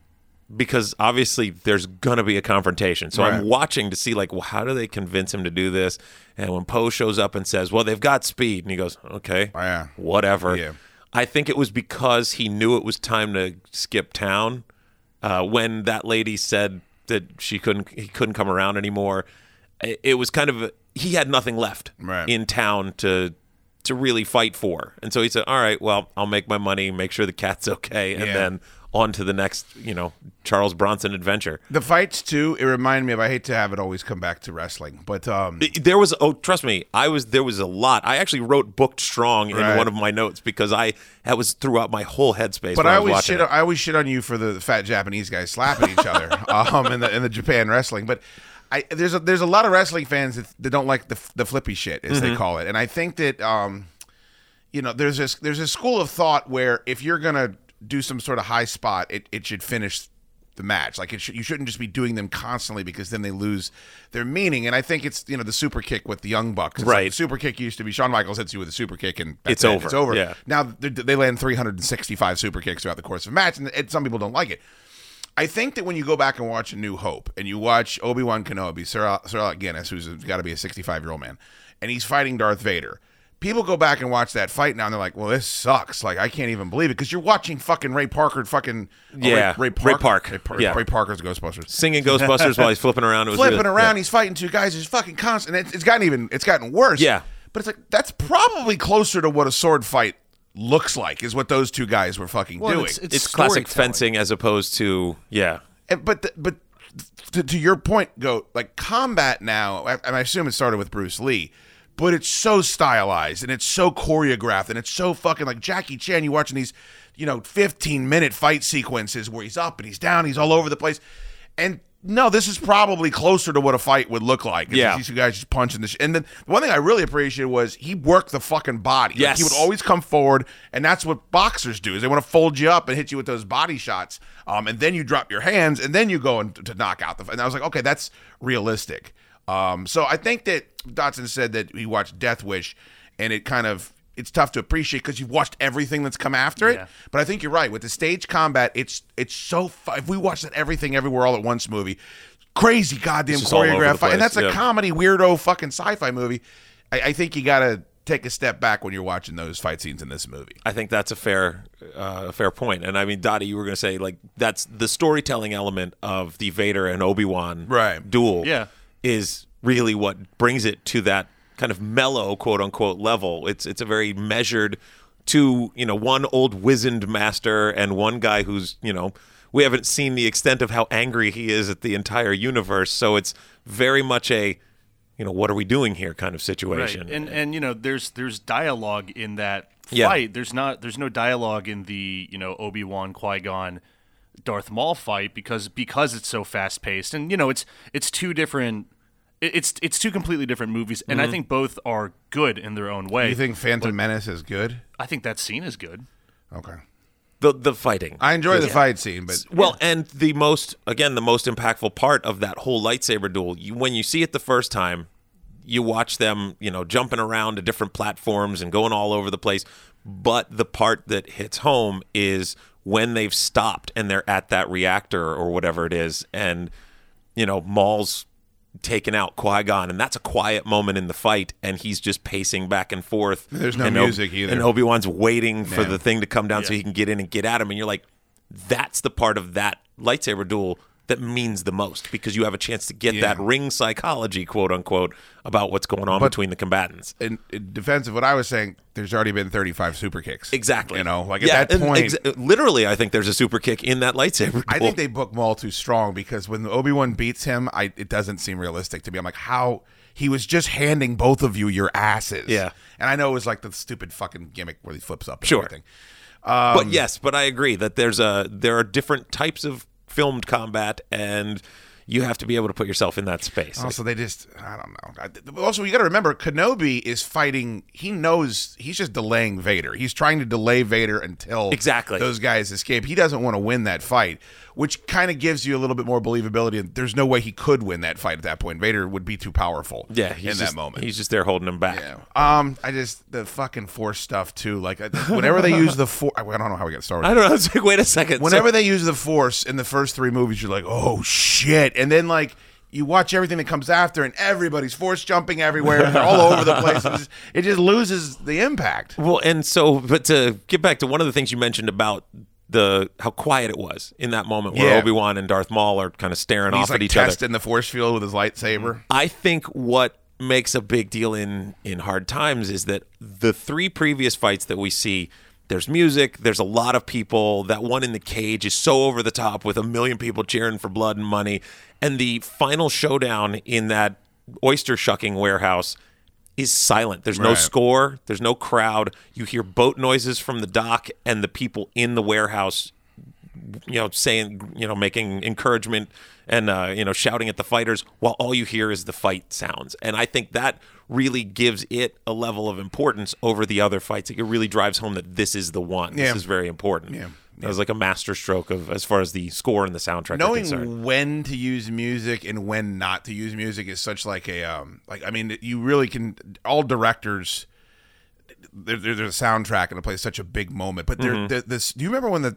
F: because obviously there's gonna be a confrontation. So
E: Right.
F: I'm watching to see like, well, how do they convince him to do this? And when Poe shows up and says, "Well, they've got speed," and he goes, "Okay,
E: yeah.
F: whatever."
E: Yeah.
F: I think it was because he knew it was time to skip town. Uh, when that lady said that she couldn't, he couldn't come around anymore. It, it was kind of he had nothing left
E: Right.
F: in town to to really fight for, and so he said, "All right, well, I'll make my money, make sure the cat's okay, and
E: Yeah.
F: then on to the next, you know, Charles Bronson adventure."
E: The fights too. It reminded me of. I hate to have it always come back to wrestling, but um,
F: there was oh trust me i was there was a lot i actually wrote booked strong in
E: Right.
F: one of my notes because i that was throughout my whole headspace
E: But I always shit.
F: it.
E: I always shit on you for the fat Japanese guys slapping each other um, in the in the Japan wrestling. But I there's a there's a lot of wrestling fans that, that don't like the the flippy shit as
F: Mm-hmm.
E: they call it, and I think that um, you know there's this there's a school of thought where if you're gonna do some sort of high spot, it it should finish the match. Like it should, you shouldn't just be doing them constantly because then they lose their meaning. And I think it's you know the super kick with the young bucks. It's like
F: Right.
E: the super kick used to be Shawn Michaels hits you with a super kick and
F: It's
E: it.
F: over.
E: It's over.
F: Yeah.
E: Now they, land 365 super kicks throughout the course of a match, and it, some people don't like it. I think that when you go back and watch A New Hope and you watch Obi Wan Kenobi, Sir, Sir Alec Guinness, who's got to be a 65 year old man, and he's fighting Darth Vader. People go back and watch that fight now, and they're like, "Well, this sucks. Like, I can't even believe it." Because you're watching fucking Ray Parker, fucking oh,
F: Yeah,
E: Ray,
F: Ray
E: Park,
F: Park.
E: Ray, Par-
F: Yeah.
E: Ray Parker's Ghostbusters
F: singing ghostbusters while he's flipping around it was
E: flipping
F: good.
E: around.
F: Yeah.
E: He's fighting two guys. He's fucking constant. It's, it's gotten even. It's gotten worse.
F: Yeah.
E: but it's like that's probably closer to what a sword fight looks like. Is what those two guys were fucking
G: Well,
E: doing.
G: it's-
F: it's classic fencing as opposed to yeah
E: And- but the, but to, to your point, go like combat now. And I assume it started with Bruce Lee, but it's so stylized and it's so choreographed and it's so fucking like Jackie Chan. You watching these, you know, fifteen minute fight sequences where he's up and he's down, he's all over the place, and. No, this is probably closer to what a fight would look like.
F: Yeah.
E: these two guys just punching the. Sh- and then the one thing I really appreciated was he worked the fucking body. Like,
F: Yes.
E: he would always come forward, and that's what boxers do. Is they want to fold you up and hit you with those body shots, um, and then you drop your hands, and then you go and to knock out the. And I was like, okay, that's realistic. Um, so I think that Dotson said that he watched Death Wish, and it kind of it's tough to appreciate because you've watched everything that's come after it.
G: Yeah.
E: But I think you're right with the stage combat. It's it's so if we watch that everything everywhere all at once movie, crazy goddamn
F: just all over the
E: choreographed, fight, and that's a comedy weirdo fucking sci-fi movie. I, I think you got to take a step back when you're watching those fight scenes in this movie.
F: I think that's a fair uh, a fair point. And I mean, Dottie, you were going to say like that's the storytelling element of the Vader and Obi Wan
E: Right.
F: duel.
G: Yeah.
F: is really what brings it to that kind of mellow quote unquote level. It's it's a very measured to you know one old wizened master and one guy who's you know we haven't seen the extent of how angry he is at the entire universe. So it's very much a you know what are we doing here kind of situation.
G: Right. And and you know, there's there's dialogue in that
F: Yeah.
G: fight. There's not there's no dialogue in the, you know, Obi-Wan, Qui-Gon, Darth Maul fight because because it's so fast paced. And you know, it's it's two different it's it's two completely different movies and I mm-hmm. think both are good in their own way.
E: You think Phantom Menace is good?
G: I think that scene is good.
E: Okay,
F: the the fighting.
E: I enjoy the fight scene, but
F: Well, and the most again, the most impactful part of that whole lightsaber duel, you, when you see it the first time, you watch them, you know, jumping around to different platforms and going all over the place. But the part that hits home is when they've stopped and they're at that reactor or whatever it is, and you know, Maul's taken out Qui Gon, and that's a quiet moment in the fight, and he's just pacing back and forth.
E: There's no
F: and
E: music either.
F: And Obi Wan's waiting for the thing to come down so he can get in and get at him, and you're like, that's the part of that lightsaber duel that means the most because you have a chance to get
E: Yeah.
F: that ring psychology, quote unquote, about what's going on between the combatants.
E: in, in defense of what I was saying, there's already been 35 super kicks.
F: Exactly.
E: You know, like
F: Yeah,
E: at that point,
F: exa- literally, I think there's a super kick in that lightsaber duel.
E: I think they book Maul too strong because when Obi Wan beats him, I it doesn't seem realistic to me. I'm like, how he was just handing both of you your asses.
F: Yeah.
E: and I know it was like the stupid fucking gimmick where he flips up. And
F: Sure.
E: everything.
F: Um, but yes, but I agree that there's a there are different types of filmed combat, and you have to be able to put yourself in that space.
E: Also, they just, I don't know. Also, you got to remember, Kenobi is fighting. He knows he's just delaying Vader. He's trying to delay Vader until
F: Exactly.
E: those guys escape. He doesn't want to win that fight, which kind of gives you a little bit more believability. And there's no way he could win that fight at that point. Vader would be too powerful.
F: yeah, he's
E: in
F: just,
E: that moment.
F: he's just there holding him back.
E: Yeah. Um, I just the fucking force stuff too. Like whenever they use the force, I don't know how we got started.
F: I don't know. It's like, wait a second.
E: Whenever
F: so,
E: they use the force in the first three movies, you're like, oh shit, and then like you watch everything that comes after, and everybody's force jumping everywhere, and they're all over the place. It just, it just loses the impact.
F: Well, and so, but to get back to one of the things you mentioned about the how quiet it was in that moment where
E: Yeah.
F: Obi Wan and Darth Maul are kind of staring
E: He's
F: off
E: like
F: at each other.
E: testing the force field with his lightsaber. Mm-hmm.
F: I think what makes a big deal in in hard times is that the three previous fights that we see there's music there's a lot of people that one in the cage is so over the top with a million people cheering for blood and money and the final showdown in that oyster shucking warehouse is silent there's no
E: Right.
F: score there's no crowd you hear boat noises from the dock and the people in the warehouse you know, saying, you know, making encouragement and uh, you know, shouting at the fighters while all you hear is the fight sounds. And I think that really gives it a level of importance over the other fights. It really drives home that this is the one.
E: Yeah.
F: This is very important.
E: Yeah.
F: That was like a master stroke of as far as the score and the soundtrack
E: knowing when to use music and when not to use music is such like a um like I mean you really can all directors there, there- there's a soundtrack and it plays such a big moment but there
F: Mm-hmm.
E: there- this do you remember when the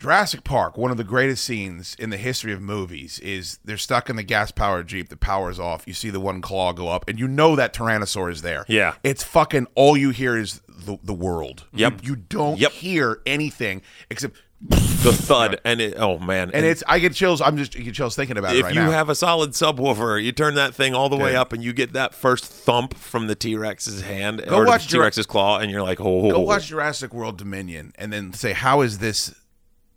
E: Jurassic Park one of the greatest scenes in the history of movies is they're stuck in the gas powered jeep the power's off you see the one claw go up and you know that tyrannosaur is there
F: Yeah.
E: it's fucking all you hear is the, the world
F: Yep.
E: you, you don't
F: Yep.
E: hear anything except
F: the thud and it oh man.
E: and it's I get chills. I'm just I get chills thinking about it
F: if
E: right
F: you
E: now.
F: have a solid subwoofer, you turn that thing all the way up and you get that first thump from the T Rex's hand
E: Go
F: or
E: watch
F: T Rex's claw, and you're like, oh,
E: Go watch Jurassic World Dominion and then say how is this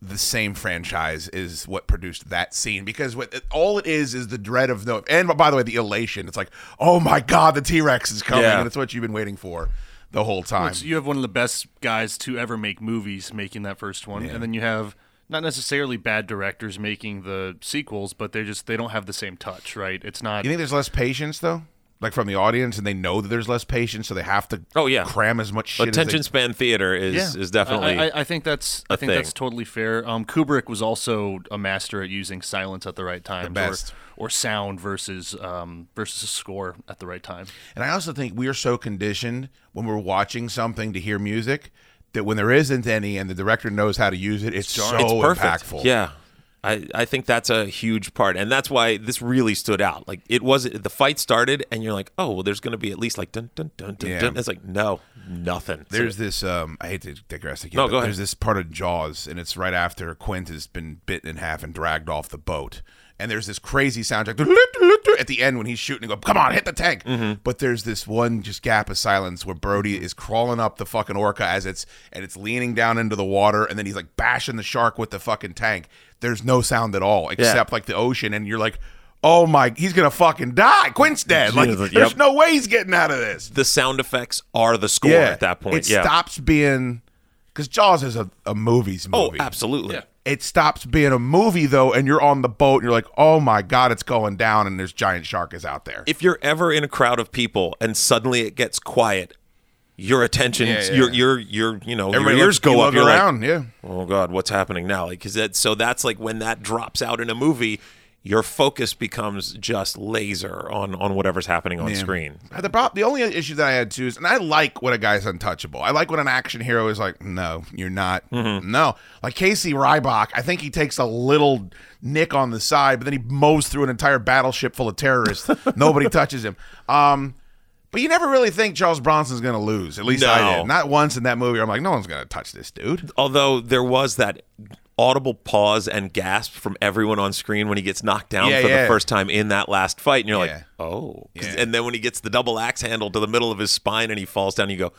E: the same franchise is what produced that scene because what all it is is the dread of no and by the way the elation it's like oh my god the T-Rex is coming
F: Yeah.
E: and it's what you've been waiting for the whole time.
G: So you have one of the best guys to ever make movies making that first one, and then you have not necessarily bad directors making the sequels, but they just they don't have the same touch, right? It's not.
E: you think there's less patience though? Like from the audience and they know that there's less patience so they have to
F: Oh, yeah.
E: cram as much shit
F: attention
E: as
F: span theater is is definitely
G: I, I, I think that's I
F: a
G: think
F: thing.
G: that's totally fair. Um, Kubrick was also a master at using silence at the right time, or, or sound versus um, versus a score at the right time.
E: and I also think we are so conditioned when we're watching something to hear music that when there isn't any and the director knows how to use it it's so
F: it's perfect.
E: impactful.
F: Yeah. I, I think that's a huge part, and that's why this really stood out. Like it was, the fight started, and you're like, "Oh, well, there's going to be at least like dun dun dun dun."
E: Yeah.
F: dun. It's like no, nothing.
E: There's this. Um, I hate to digress again.
F: No, go ahead.
E: There's this part of Jaws, and it's right after Quint has been bitten in half and dragged off the boat. And there's this crazy soundtrack at the end when he's shooting and go, "Come on, hit the tank!"
F: Mm-hmm.
E: But there's this one just gap of silence where Brody is crawling up the fucking orca as it's and it's leaning down into the water, and then he's like bashing the shark with the fucking tank. There's no sound at all except like the ocean, and you're like. Oh my! He's gonna fucking die. Quint's dead. Like,
F: Yep.
E: there's no way he's getting out of this
F: the sound effects are the score at that point.
E: It
F: yeah.
E: stops being because Jaws is a, a movies
F: oh,
E: movie.
F: absolutely.
E: It stops being a movie though, and you're on the boat and you're like, oh my god, it's going down, and there's giant shark is out there.
F: If you're ever in a crowd of people and suddenly it gets quiet, your attention,
E: Yeah, yeah.
F: your your your you know
E: Everybody
F: your ears go up. You're
E: around,
F: like,
E: yeah.
F: oh god, what's happening now? Like, cause that so that's like when that drops out in a movie, your focus becomes just laser on on whatever's happening on
E: Yeah.
F: screen.
E: The prob- the only issue that I had too is, and I like when a guy's untouchable. I like when an action hero is like, no, you're not.
F: Mm-hmm.
E: No, like Casey Ryback. I think he takes a little nick on the side, but then he mows through an entire battleship full of terrorists. Nobody touches him. Um, but you never really think Charles Bronson's going to lose. At least I did. Not once in that movie. I'm like, no one's going to touch this dude.
F: Although there was that audible pause and gasp from everyone on screen when he gets knocked down
E: Yeah,
F: for
E: yeah.
F: the first time in that last fight, and you're
E: Yeah.
F: like, oh. And then when he gets the double axe handle to the middle of his spine and he falls down, you go,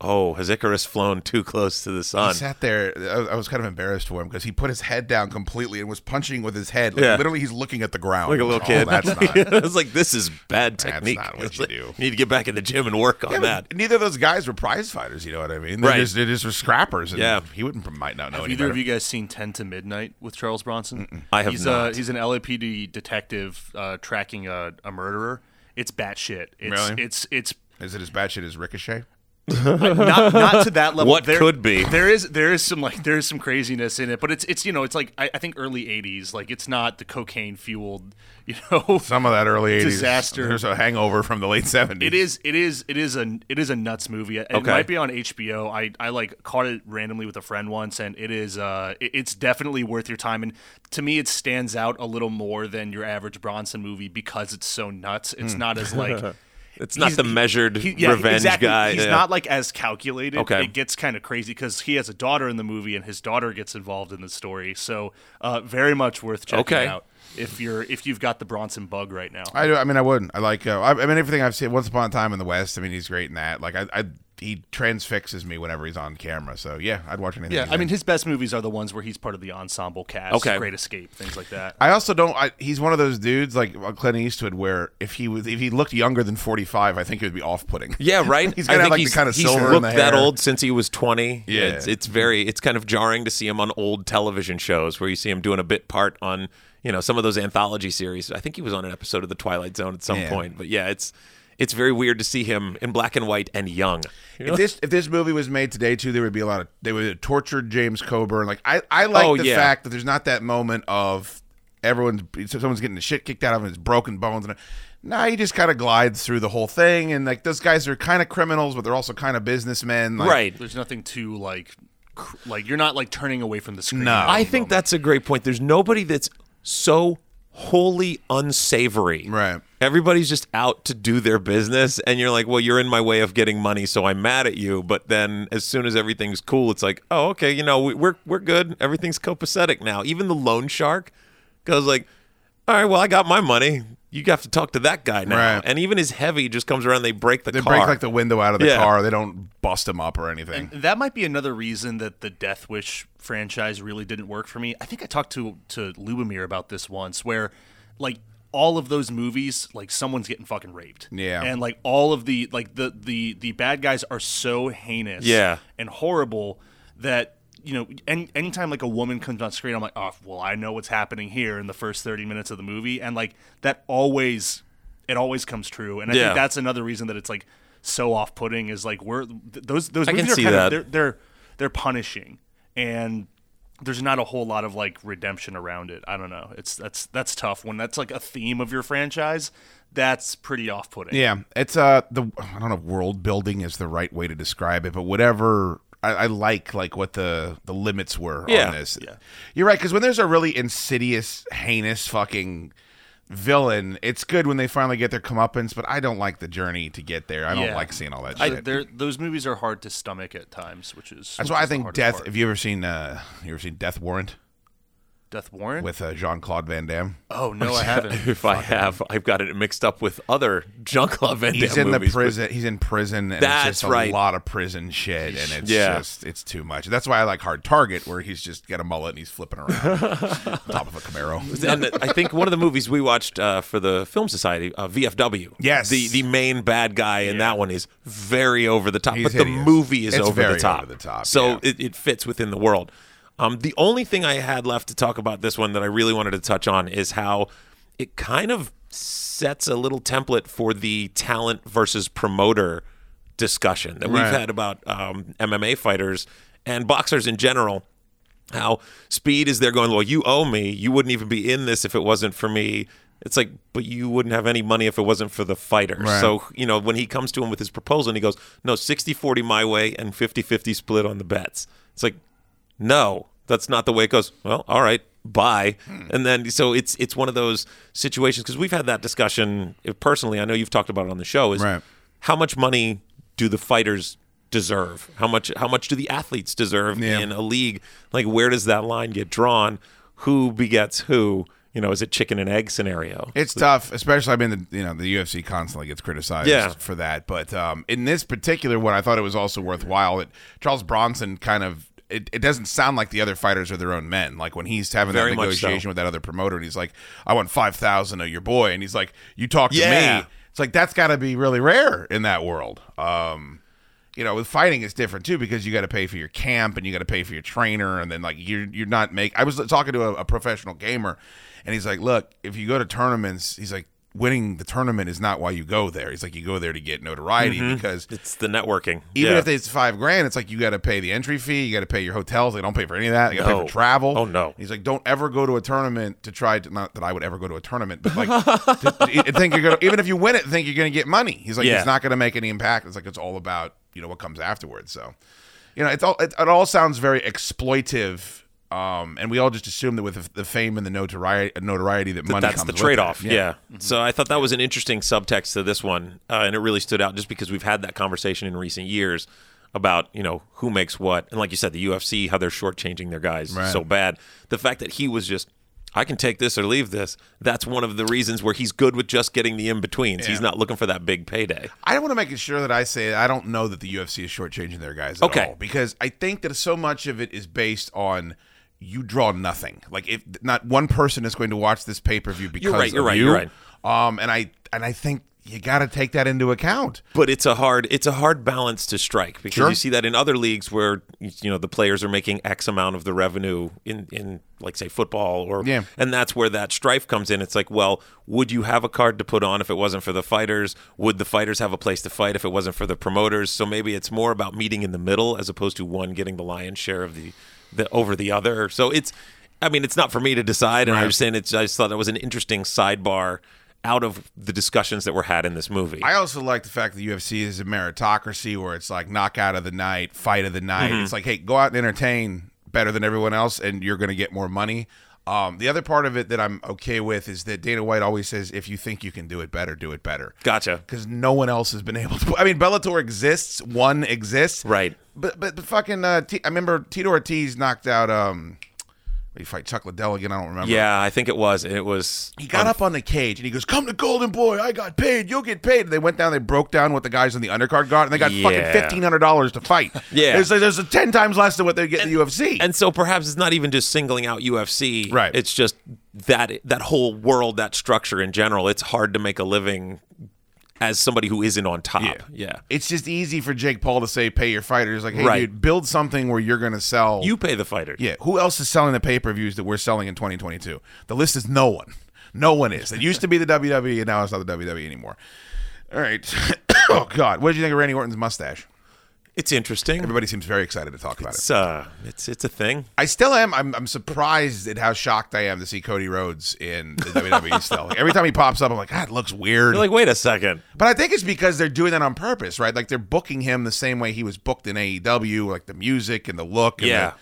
F: oh, has Icarus flown too close to the sun?
E: He sat there. I I was kind of embarrassed for him because he put his head down completely and was punching with his head. Like,
F: Yeah.
E: Literally, he's looking at the ground.
F: Like a little
E: Oh,
F: kid.
E: that's not.
F: I was like, this is bad
E: That's
F: technique.
E: not what
F: It's
E: you
F: like,
E: do.
F: need to get back in the gym and work on
E: Yeah,
F: that.
E: neither of those guys were prize fighters. You know what I mean? They're
F: Right.
E: Just, they just were scrappers. And
F: Yeah.
E: He wouldn't might not know
G: Have either
E: better.
G: of you guys seen Ten to Midnight with Charles Bronson?
F: I have
G: he's
F: not.
G: A, he's an LAPD detective uh, tracking a, a murderer. It's batshit. It's
E: Really?
G: it's it's
E: Is it as bad shit as Ricochet?
G: Not not to that level.
F: What could be?
G: There is there is some like there is some craziness in it, but it's it's you know it's like I, I think early '80s. Like it's not the cocaine fueled you know
E: Some of that early 80s.
G: Disaster.
E: There's a hangover from the late 70s.
G: It is. It is. It is a. It is a nuts movie. It
F: Okay.
G: might be on HBO. I, I like caught it randomly with a friend once, and it is. Uh, it- it's definitely worth your time. And to me, it stands out a little more than your average Bronson movie because it's so nuts. It's
F: Hmm.
G: not as like.
F: It's not the measured
G: he- yeah,
F: revenge
G: exactly.
F: guy.
G: He's
F: yeah.
G: not like as calculated.
F: Okay.
G: It gets kind of crazy because he has a daughter in the movie, and his daughter gets involved in the story. So, uh, very much worth checking
F: Okay.
G: out if you're if you've got the Bronson bug right now.
E: I do. I mean, I wouldn't. I like. Uh, I, I mean, everything I've seen. Once upon a time in the West. I mean, he's great in that. Like, I, I he transfixes me whenever he's on camera. So yeah, I'd watch anything.
G: yeah,
E: he's
G: I mean, his best movies are the ones where he's part of the ensemble cast.
F: Okay.
G: Great Escape, things like that.
E: I also don't. I, he's one of those dudes like uh, Clint Eastwood, where if he was if he looked younger than forty five, I think it would be off putting.
F: Yeah, right.
E: He's
F: I
E: gonna have
F: think
E: like
F: he's,
E: the kind of
F: he's
E: silver in
F: looked
E: the
F: that old since he was twenty.
E: Yeah.
F: it's, it's very it's kind of jarring to see him on old television shows where you see him doing a bit part on you know some of those anthology series. I think he was on an episode of the Twilight Zone at some
E: Yeah.
F: point. But yeah, it's it's very weird to see him in black and white and young.
E: If this if this movie was made today too, there would be a lot of they would have tortured James Coburn. Like I I like
F: Oh,
E: the
F: yeah.
E: fact that there's not that moment of everyone's someone's getting the shit kicked out of him, his broken bones, and now he just kind of glides through the whole thing. And like those guys are kind of criminals, but they're also kind of businessmen. Like,
F: right.
G: There's nothing too like, cr- like you're not like turning away from the screen.
E: No.
F: I think that's a great point. There's nobody that's so wholly unsavory.
E: Right.
F: Everybody's just out to do their business, and you're like, well, you're in my way of getting money, so I'm mad at you. But then, as soon as everything's cool, it's like, oh, okay, you know, we, we're we're good. Everything's copacetic now. Even the loan shark goes like, all right, well, I got my money. You have to talk to that guy now.
E: Right.
F: And even his heavy just comes around. They break the car.
E: They
F: car.
E: break like the window out of the
F: Yeah.
E: car. They don't bust him up or anything.
G: And that might be another reason that the Death Wish franchise really didn't work for me. I think I talked to to Lubomir about this once, where like all of those movies, like someone's getting fucking raped.
E: Yeah.
G: and like all of the like the the the bad guys are so heinous.
F: Yeah.
G: and horrible that. You know, any anytime like a woman comes on screen, I'm like, oh, well, I know what's happening here in the first 30 minutes of the movie, and like that always, it always comes true, and I
F: Yeah.
G: think that's another reason that it's like so off-putting is like we're th- those those
F: I
G: movies are kind
F: that.
G: of they're they're they're punishing and there's not a whole lot of like redemption around it. I don't know. It's that's that's tough when that's like a theme of your franchise. That's pretty off-putting.
E: Yeah, it's uh the I don't know world building is the right way to describe it, but whatever I, I like like what the the limits were
F: Yeah.
E: on this. Yeah. You're right because when there's a really insidious, heinous fucking villain, it's good when they finally get their comeuppance. But I don't like the journey to get there. I don't
G: Yeah.
E: like seeing all that
G: So
E: shit.
G: they're- those movies are hard to stomach at times, which is
E: That's why I
G: is the
E: think
G: hardest
E: Death.
G: part.
E: Have you ever seen uh you ever seen Death Warrant
G: Death Warrant?
E: with uh, Jean Claude Van Damme?
G: oh no, I haven't.
F: if I have, I've got it mixed up with other Jean Claude Van Damme
E: He's in the
F: movies, but-
E: prison. He's in prison, and
F: That's
E: it's just a
F: right.
E: lot of prison shit, and it's
F: Yeah.
E: just it's too much. That's why I like Hard Target, where he's just got a mullet and he's flipping around on top of a Camaro.
F: and I think one of the movies we watched uh, for the Film Society, uh, VFW.
E: Yes.
F: the the main bad guy in that one is very over the top,
E: He's
F: but the movie is
E: It's
F: over
E: very
F: the top.
E: over the top,
F: So
E: yeah.
F: it, it fits within the world. Um, the only thing I had left to talk about this one that I really wanted to touch on is how it kind of sets a little template for the talent versus promoter discussion that we've
E: Right.
F: had about um, MMA fighters and boxers in general how speed is there going well you owe me you wouldn't even be in this if it wasn't for me it's like but you wouldn't have any money if it wasn't for the fighter
E: Right.
F: so you know when he comes to him with his proposal and he goes no 60-40 my way and 50-50 split on the bets it's like no that's not the way it goes well all right bye and then so it's it's one of those situations because we've had that discussion uh, personally i know you've talked about it on the show is
E: Right.
F: how much money do the fighters deserve how much how much do the athletes deserve
E: Yeah.
F: in a league like where does that line get drawn who begets who you know is it chicken and egg scenario
E: It's tough, especially I mean the you know the UFC constantly gets criticized
F: Yeah.
E: for that, but um, in this particular one, I thought it was also worthwhile that Charles Bronson kind of. It, it doesn't sound like the other fighters are their own men. Like when he's having
F: Very
E: that
F: much so.
E: negotiation with that other promoter, and he's like, "I want five thousand of your boy," and he's like, "You talk to
F: Yeah.
E: me." It's like that's got to be really rare in that world. Um, you know, with fighting it's different too because you got to pay for your camp and you got to pay for your trainer and then like you're you're not make. I was talking to a, a professional gamer, and he's like, "Look, if you go to tournaments, he's like." Winning the tournament is not why you go there. He's like, you go there to get notoriety mm-hmm. because
F: It's the networking.
E: even
F: Yeah.
E: if it's five grand, it's like you got to pay the entry fee, you got to pay your hotels. They don't pay for any of that. You got to pay for travel.
F: Oh, no.
E: He's like, don't ever go to a tournament to try to not that I would ever go to a tournament, but like to, to think you're gonna even if you win it, think you're gonna get money. He's like,
F: Yeah.
E: it's not gonna make any impact. It's like it's all about you know what comes afterwards. So, you know, it's all it, it all sounds very exploitive. Um, and we all just assume that with the, fame and the notoriety, notoriety that, money
F: that's the trade-off. Yeah. So I thought that was an interesting subtext to this one, uh, and it really stood out just because we've had that conversation in recent years about you know who makes what, and like you said, the UFC how they're shortchanging their guys
E: Right.
F: so bad. The fact that he was just. I can take this or leave this. That's one of the reasons where he's good with just getting the in betweens. He's not looking for that big payday.
E: I want to make sure that I say I don't know that the UFC is shortchanging their guys at
F: Okay.
E: all because I think that so much of it is based on you draw nothing. Like if not one person is going to watch this pay per view because you're
F: right, you're
E: of
F: right,
E: you.
F: you're right.
E: Um, and I and I think you got to take that into account.
F: but it's a hard it's a hard balance to strike because
E: Sure.
F: you see that in other leagues where you know the players are making x amount of the revenue in in like say football or
E: Yeah.
F: and that's where that strife comes in it's like well would you have a card to put on if it wasn't for the fighters would the fighters have a place to fight if it wasn't for the promoters so maybe it's more about meeting in the middle as opposed to one getting the lion's share of the the over the other so it's I mean, it's not for me to decide, and I
E: Right.
F: was saying it's. I just thought that was an interesting sidebar out of the discussions that were had in this movie.
E: I also like the fact that UFC is a meritocracy where it's like knockout of the night, fight of the night.
F: Mm-hmm.
E: It's like, hey, go out and entertain better than everyone else, and you're going to get more money. Um, the other part of it that I'm okay with is that Dana White always says, if you think you can do it better, do it better.
F: Gotcha.
E: because no one else has been able to. I mean, Bellator exists, one exists,
F: Right.
E: But but, but fucking, uh, T- I remember Tito Ortiz knocked out. Um, he fight Chuck Liddell again. I don't remember.
F: Yeah, I think it was. It was.
E: He got up on the cage and he goes, "Come to Golden Boy. I got paid. You'll get paid." And they went down. They broke down what the guys on the undercard got, and they got fucking fifteen hundred dollars to fight.
F: Yeah.
E: it's like there's a ten times less than what they get in the UFC.
F: And so perhaps it's not even just singling out UFC.
E: Right.
F: It's just that that whole world, that structure in general. It's hard to make a living as somebody who isn't on top.
E: Yeah.
F: Yeah.
E: it's just easy for Jake Paul to say, "Pay your fighters." Like, hey,
F: Right.
E: dude, build something where you're going to sell.
F: You pay the fighter.
E: Yeah, who else is selling the pay per views that we're selling in 2022? The list is no one. No one is. It used to be the WWE, and now it's not the WWE anymore. All right. oh God, what did you think of Randy Orton's mustache?
F: It's interesting.
E: Everybody seems very excited to talk about it.
F: It's uh, it's it's a thing.
E: I still am. I'm, I'm surprised at how shocked I am to see Cody Rhodes in the WWE still. Like, every time he pops up, I'm like, God, it looks weird.
F: You're like, wait a second.
E: but I think it's because they're doing that on purpose, right? Like they're booking him the same way he was booked in AEW, like the music and the look, and
F: Yeah.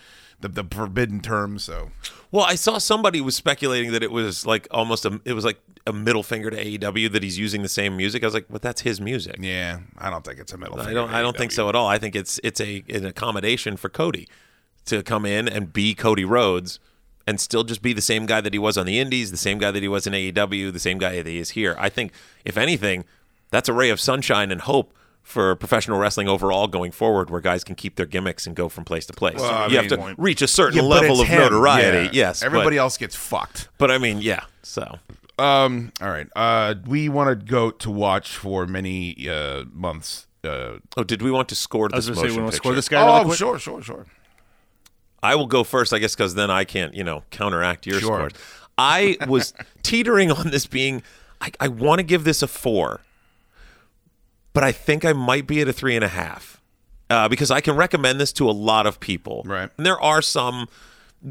E: the, the, the forbidden term. So
F: Well, I saw somebody was speculating that it was like almost a it was like a middle finger to AEW that he's using the same music. I was like, but that's his music.
E: yeah, I don't think it's a middle.
F: I
E: finger
F: don't. I don't think so at all. I think it's it's a an accommodation for Cody to come in and be Cody Rhodes and still just be the same guy that he was on the Indies, the same guy that he was in AEW, the same guy that he is here. I think if anything, that's a ray of sunshine and hope for professional wrestling overall going forward, where guys can keep their gimmicks and go from place to place.
E: Well, I
F: you have
E: mean-
F: to reach a certain
E: Yeah,
F: level of
E: him.
F: notoriety.
E: Yeah.
F: Yes,
E: everybody
F: but,
E: else gets fucked.
F: But I mean, yeah. So
E: Um. All right. Uh. We want to go to watch for many uh months. Uh.
F: Oh, did we want to score
G: I was
F: this
G: going say, we
F: motion
G: want to
F: picture?
G: score this guy really
E: Oh,
G: quick?
E: sure, sure, sure.
F: I will go first, I guess, because then I can't, you know, counteract your
E: Sure.
F: scores. I was teetering on this being, I, I want to give this a four, but I think I might be at a three and a half uh, because I can recommend this to a lot of people.
E: Right.
F: And there are some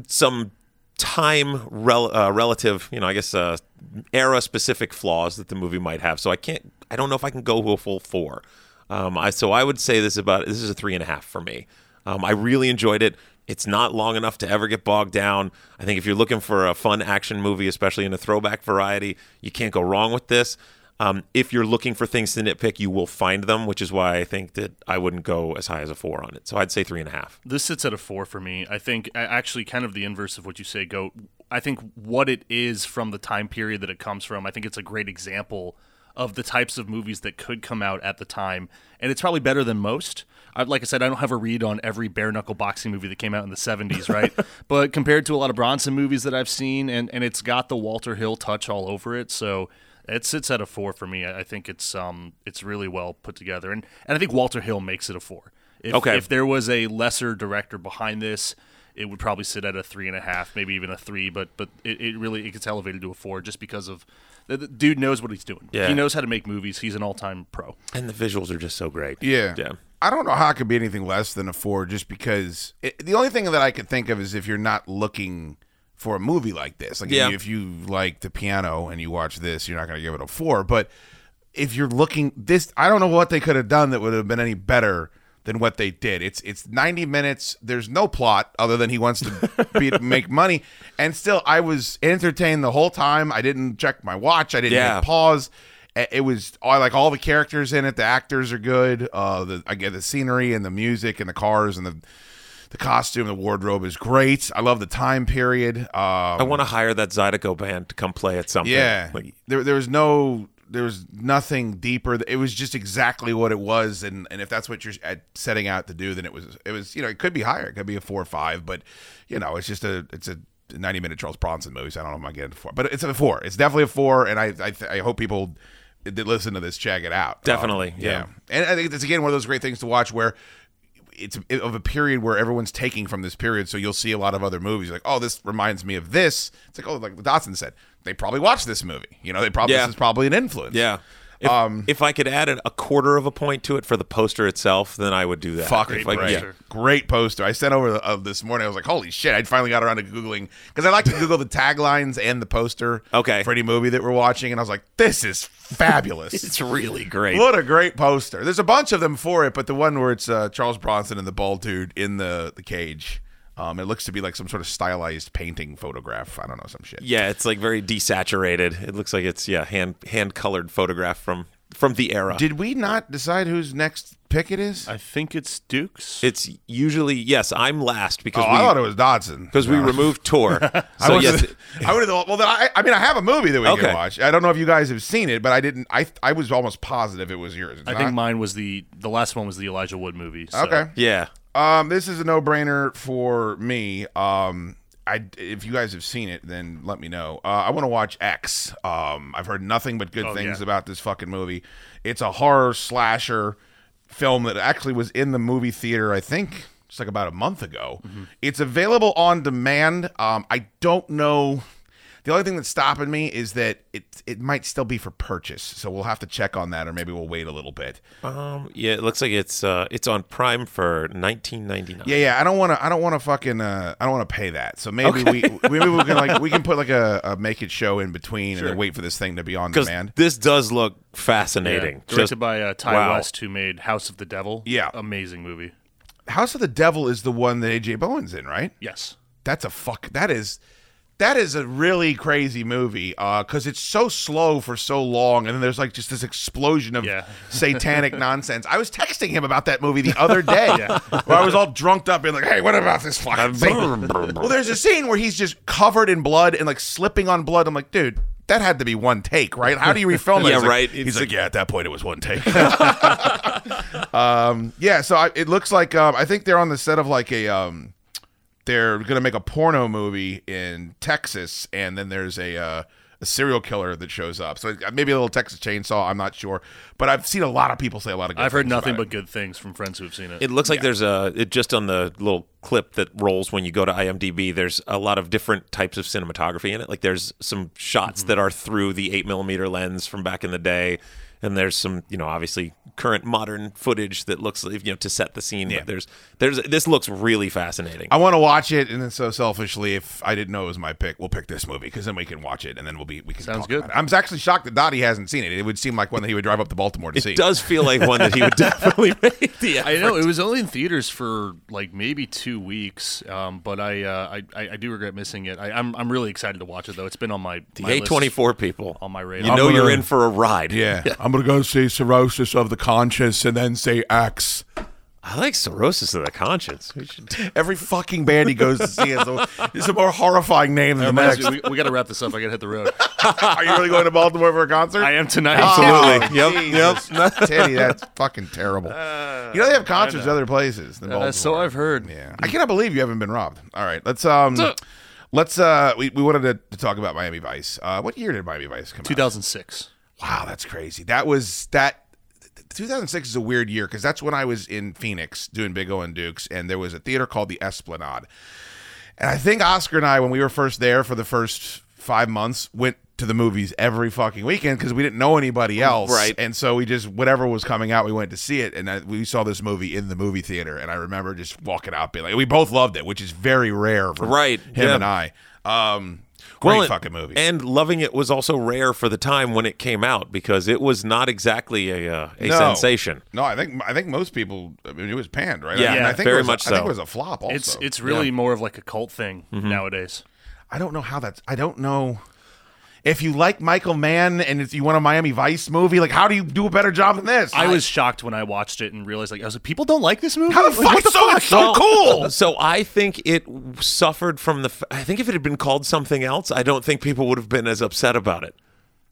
F: some time rel- uh, relative, you know, I guess uh, era specific flaws that the movie might have. So I can't, I don't know if I can go a full four. Um, I so I would say this about this is a three and a half for me. Um, I really enjoyed it. It's not long enough to ever get bogged down. I think if you're looking for a fun action movie, especially in a throwback variety, you can't go wrong with this. Um, if you're looking for things to nitpick, you will find them, which is why I think that I wouldn't go as high as a four on it. So I'd say three and a half.
G: This sits at a four for me. I think actually kind of the inverse of what you say, Goat. I think what it is from the time period that it comes from, I think it's a great example of the types of movies that could come out at the time. And it's probably better than most. I, like I said, I don't have a read on every bare knuckle boxing movie that came out in the 70s, right? but compared to a lot of Bronson movies that I've seen, and, and it's got the Walter Hill touch all over it. So it sits at a four for me. I I think it's um it's really well put together, and and I think Walter Hill makes it a four. If,
F: Okay.
G: If there was a lesser director behind this, it would probably sit at a three and a half, maybe even a three. But but it, it really it gets elevated to a four just because of the, the dude knows what he's doing.
F: Yeah.
G: He knows how to make movies. He's an all time pro.
F: And the visuals are just so great.
E: Yeah.
F: Yeah.
E: I don't know how it could be anything less than a four just because it, the only thing that I could think of is if you're not looking for a movie like this. Like
F: Yeah.
E: if you like the piano and you watch this, you're not going to give it a four. But if you're looking this, I don't know what they could have done that would have been any better than what they did. It's it's 90 minutes. There's no plot other than he wants to be, make money, and still I was entertained the whole time. I didn't check my watch. I didn't
F: Yeah.
E: pause. It was I like all the characters in it. The actors are good. Uh, the I get the scenery and the music and the cars and the the costume, the wardrobe is great. I love the time period. Um,
F: I want to hire that Zydeco band to come play at something.
E: yeah,
F: Like,
E: there there was no there was nothing deeper. It was just exactly what it was, and and if that's what you're at- setting out to do, then it was it was you know it could be higher. It could be a four or five, but you know it's just a it's a 90 minute Charles Bronson movie. So I don't know if I'm getting four, but it's a four. It's definitely a four, and I I, th- I hope people that listen to this check it out.
F: Definitely,
E: Um,
F: yeah.
E: and I think it's again one of those great things to watch where it's of a period where everyone's taking from this period. So you'll see a lot of other movies like, oh, this reminds me of this. It's like, oh, like the Dotson said, they probably watched this movie. You know, they probably
F: Yeah.
E: this is probably an influence.
F: yeah. If,
E: Um,
F: if I could add a quarter of a point to it for the poster itself, then I would do that.
E: Fuck
F: If
E: it,
F: I-
E: great,
F: yeah.
E: great poster. I sent over uh, this morning. I was like, "Holy shit!" I finally got around to googling because I like to Google the taglines and the poster.
F: Okay.
E: for any movie that we're watching, and I was like, "This is fabulous."
F: It's really great.
E: What a great poster. There's a bunch of them for it, but the one where it's uh, Charles Bronson and the bald dude in the, the cage, um, it looks to be like some sort of stylized painting photograph. I don't know, some shit.
F: Yeah, it's like very desaturated. It looks like it's yeah hand hand colored photograph from from the era.
E: Did we not decide whose next pick it is?
G: I think it's Duke's.
F: it's usually yes. I'm last because
E: oh,
F: because
E: I thought it was Dotson.
F: because we removed Tor.
E: I
F: So
E: was.
F: yes,
E: I would have. Well, then I, I mean, I have a movie that we
F: Okay.
E: can watch. I don't know if you guys have seen it, but I didn't. I I was almost positive it was yours. It's
G: I think mine was the the last one was the Elijah Wood movie. so-
E: Okay.
F: yeah.
E: Um, this is a no-brainer for me. Um, I if you guys have seen it, then let me know. Uh, I want to watch X. Um, I've heard nothing but good
G: Oh,
E: things
G: yeah.
E: about this fucking movie. It's a horror slasher film that actually was in the movie theater. I think just like about a month ago.
G: Mm-hmm.
E: It's available on demand. Um, I don't know. The only thing that's stopping me is that it it might still be for purchase, so we'll have to check on that, or maybe we'll wait a little bit.
F: Um, yeah, it looks like it's uh, it's on Prime for 19.99.
E: Yeah, yeah. I don't want to. I don't want to fucking. Uh, I don't want to pay that. So maybe we maybe we can like we can put like a, a make it show in between and then wait for this thing to be on demand.
F: this does look
G: Yeah.
F: fascinating.
G: Directed
F: Just-
G: by uh, Ty
F: wow.
G: West, who made House of the Devil.
E: Yeah.
G: amazing movie.
E: House of the Devil is the one that AJ Bowen's in, right?
G: Yes.
E: That's a fuck. That is. That is a really crazy movie because it's so slow for so long, and then there's like just this explosion of
G: Yeah.
E: satanic nonsense. I was texting him about that movie the other day, where I was all drunked up and like, "Hey, what about this fucking thing?" well, there's a scene where he's just covered in blood and like slipping on blood. I'm like, dude, that had to be one take, right? How do you refilm that?
F: Yeah,
E: He's like-
F: right.
E: He's
F: It's
E: like, yeah, at that point it was one take. um, yeah, so I, it looks like um, I think they're on the set of like a. Um, they're gonna make a porno movie in Texas, and then there's a uh, a serial killer that shows up. So maybe a little Texas Chainsaw. I'm not sure, but I've seen a lot of people say a lot of. good
G: I've heard
E: things
G: nothing
E: about
G: but good things from friends who have seen it.
F: It looks like there's a it just on the little clip that rolls when you go to IMDb. There's a lot of different types of cinematography in it. Like there's some shots
E: Mm-hmm.
F: that are through the eight millimeter lens from back in the day, and there's some you know obviously current modern footage that looks like you know to set the scene.
E: Yeah.
F: There's there's this looks really fascinating.
E: I want to watch it, and then so selfishly, if I didn't know it was my pick, we'll pick this movie because then we can watch it, and then we'll be we can
G: Sounds
E: talk
G: good.
E: about it. I'm actually shocked that Dottie hasn't seen it. It would seem like one that he would drive up to Baltimore to see.
F: it does feel like one that he would definitely make the effort.
G: I know it was only in theaters for like maybe two weeks, um, but I, uh, I I I do regret missing it. I, I'm I'm really excited to watch it though. It's been on my
F: The
G: my
F: A24 people
G: on my radar You
F: know
E: I'm
F: you're in for a ride.
E: Yeah, I'm gonna go see cirrhosis of the conscience, and then say X.
F: I like cirrhosis of the conscience. We should
E: Every fucking band he goes to see is a, is a more horrifying name than the
G: Reminds
E: next.
G: we, we got to wrap this up. I got to hit the road.
E: Are you really going to Baltimore for a concert?
G: I am tonight.
F: Absolutely.
E: Oh,
F: Yep,
E: Jesus. Titty, that's fucking terrible. you know they have concerts other places than Baltimore.
G: Uh, so I've heard.
E: Yeah, I cannot believe you haven't been robbed. All right, let's um, let's uh, we, we wanted to, to talk about Miami Vice. Uh, what year did Miami Vice come out?
G: 2006.
E: Wow, that's crazy. That was that. 2006 is a weird year because that's when I was in Phoenix doing Big O and Dukes, and there was a theater called the Esplanade. And I think Oscar and I, when we were first there for the first five months, went to the movies every fucking weekend because we didn't know anybody else.
F: Right.
E: And so we just, whatever was coming out, we went to see it. And I, we saw this movie in the movie theater. And I remember just walking out, being like, we both loved it, which is very rare for
F: Right,
E: him
F: yeah.
E: and I. Um, great
F: Well, and-
E: fucking movie.
F: And loving it was also rare for the time when it came out because it was not exactly a uh, a
E: No.
F: sensation.
E: No, I think I think most people. I mean, it was panned, right?
F: Yeah,
E: I, mean, I think
F: very
E: it was,
F: much
E: I think it was a flop. Also,
G: It's it's really more of like a cult thing nowadays.
E: I don't know how that's. I don't know if you like Michael Mann and if you want a Miami Vice movie. Like, how do you do a better job than this?
G: I was shocked when I watched it and realized like I was like, people don't like this movie.
E: How the
G: Like,
E: fuck?
G: what the
E: so
G: fuck?
E: it's so cool.
F: So I think it suffered from the. f- I think if it had been called something else, I don't think people would have been as upset about it.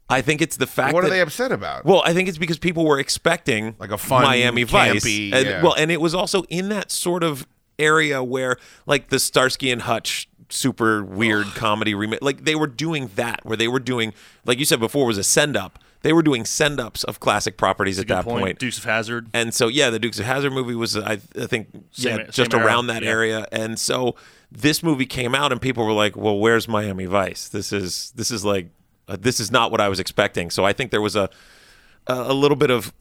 F: I think it's the fact
E: What are
F: that
E: they upset about?
F: Well, I think it's because people were expecting
E: Like a fun,
F: Miami Vice,
E: campy,
F: and, well, and it was also in that sort of area where, like the Starsky and Hutch super weird comedy remake, like they were doing that, where they were doing, like you said before, was a send up. They were doing send ups of classic properties at that
G: point.
F: point.
G: Dukes of Hazzard.
F: And so, yeah, the Dukes of Hazzard movie was, I, I think,
G: Same-
F: yeah, just
G: same era,
F: around that
G: yeah.
F: area. And so, this movie came out, and people were like, "Well, where's Miami Vice? This is this is like, uh, this is not what I was expecting." So, I think there was a a, a little bit of,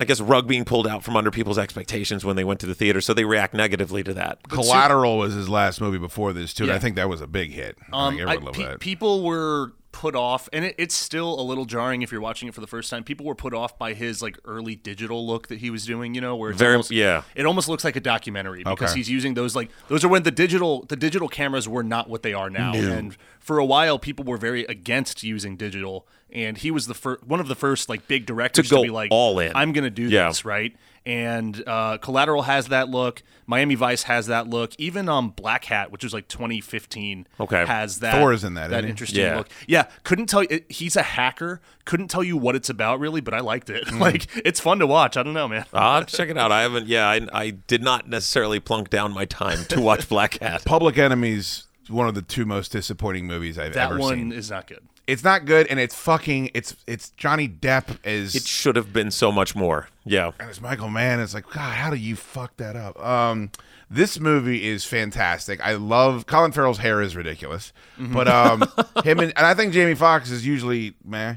F: I guess, rug being pulled out from under people's expectations when they went to the theater. So they react negatively to that.
E: Collateral was his last movie before this too. and I think that was a big hit. I
G: Um,
E: think
G: I-
E: loved
G: pe-
E: that.
G: people were put off, and it, it's still a little jarring if you're watching it for the first time. People were put off by his like early digital look that he was doing. You know, where it's
F: Very-
G: almost,
F: yeah.
G: it almost looks like a documentary because
E: Okay.
G: he's using those like those are when the digital the digital cameras were not what they are now, and for a while people were very against using digital. And he was the first, one of the first like big directors to,
F: go
G: be like,
F: all in.
G: I'm going to do
F: Yeah.
G: this, right? And uh, Collateral has that look. Miami Vice has that look. Even um, Blackhat, which was like 2015,
F: Okay.
G: has that.
E: Thor is in that,
G: That
E: isn't he?
G: interesting
F: Yeah.
G: look. Yeah, couldn't tell you. He's a hacker. Couldn't tell you what it's about really, but I liked it.
E: Mm.
G: like it's fun to watch. I don't know, man.
F: I'll check it out. I haven't. Yeah, I, I did not necessarily plunk down my time to watch Blackhat.
E: Public Enemies, one of the two most disappointing movies I've
G: that
E: ever seen.
G: That one is not good.
E: It's not good, and it's fucking. It's it's Johnny Depp as
F: It should have been so much more. Yeah.
E: and it's Michael Mann. It's like God, how do you fuck that up? Um, this movie is fantastic. I love Colin Farrell's hair is ridiculous,
G: Mm-hmm.
E: but um, him and, and I think Jamie Foxx is usually meh,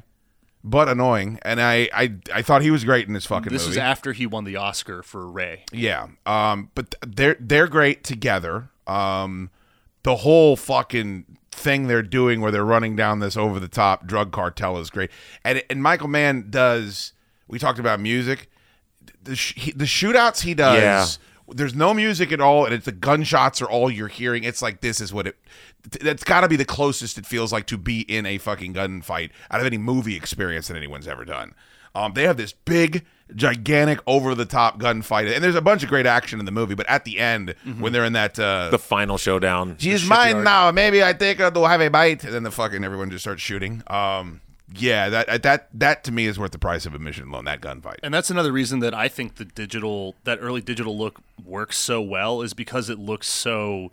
E: but annoying. And I I, I thought he was great in this fucking
G: This
E: movie.
G: is after he won the Oscar for Ray.
E: Yeah. Um, but th- they're they're great together. Um, the whole fucking thing they're doing where they're running down this over the top drug cartel is great. And and Michael Mann does. We talked about music. The sh- he, the shootouts he does.
F: Yeah.
E: There's no music at all, and it's the gunshots are all you're hearing. It's like this is what it. That's got to be the closest it feels like to be in a fucking gunfight out of any movie experience that anyone's ever done. Um, they have this big, gigantic, over the top gunfight, and there's a bunch of great action in the movie. But at the end, when they're in that, uh,
F: The final showdown.
E: she's mine now. Maybe I think I'll have a bite, and then the fucking everyone just starts shooting. Um, yeah, that that that to me is worth the price of admission alone. That gunfight.
G: And that's another reason that I think the digital, that early digital look works so well, is because it looks so,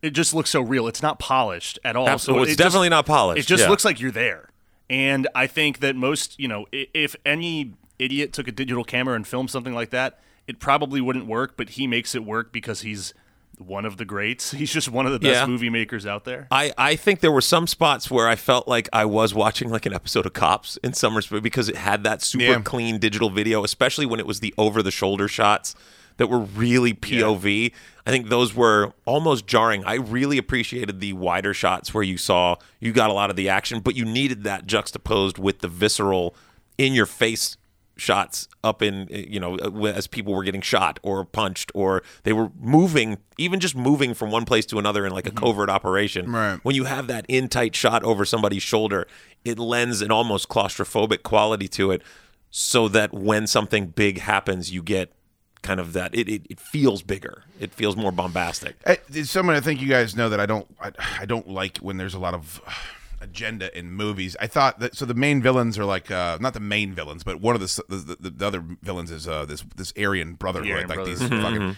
G: it just looks so real. It's not polished at all.
F: Absolutely.
G: So
F: It's
G: it just-
F: definitely not polished,
G: It just
F: yeah.
G: looks like you're there. And I think that most, you know, if any idiot took a digital camera and filmed something like that, it probably wouldn't work. But he makes it work because he's one of the greats. He's just one of the best
F: Yeah.
G: movie makers out there.
F: I, I think there were some spots where I felt like I was watching like an episode of Cops in some respect because it had that super
E: Yeah.
F: clean digital video, especially when it was the over the shoulder shots that were really POV. I think those were almost jarring. I really appreciated the wider shots where you saw you got a lot of the action, but you needed that juxtaposed with the visceral in your face shots up in eh, you know eh, as people were getting shot or punched or they were moving even just moving from one place to another in like a mm-hmm. covert operation.
E: Right.
F: when you have that in tight shot over somebody's shoulder it lends an almost claustrophobic quality to it so that when something big happens you get kind of that it, it, it feels bigger. It feels more bombastic.
E: Eh, uh, It's someone I think you guys know that I don't I, I don't like when there's a lot of agenda in movies. I thought that so the main villains are like uh, not the main villains, but one of the the, the, the other villains is uh, this this Aryan Brotherhood,
G: Aryan
E: like these fucking.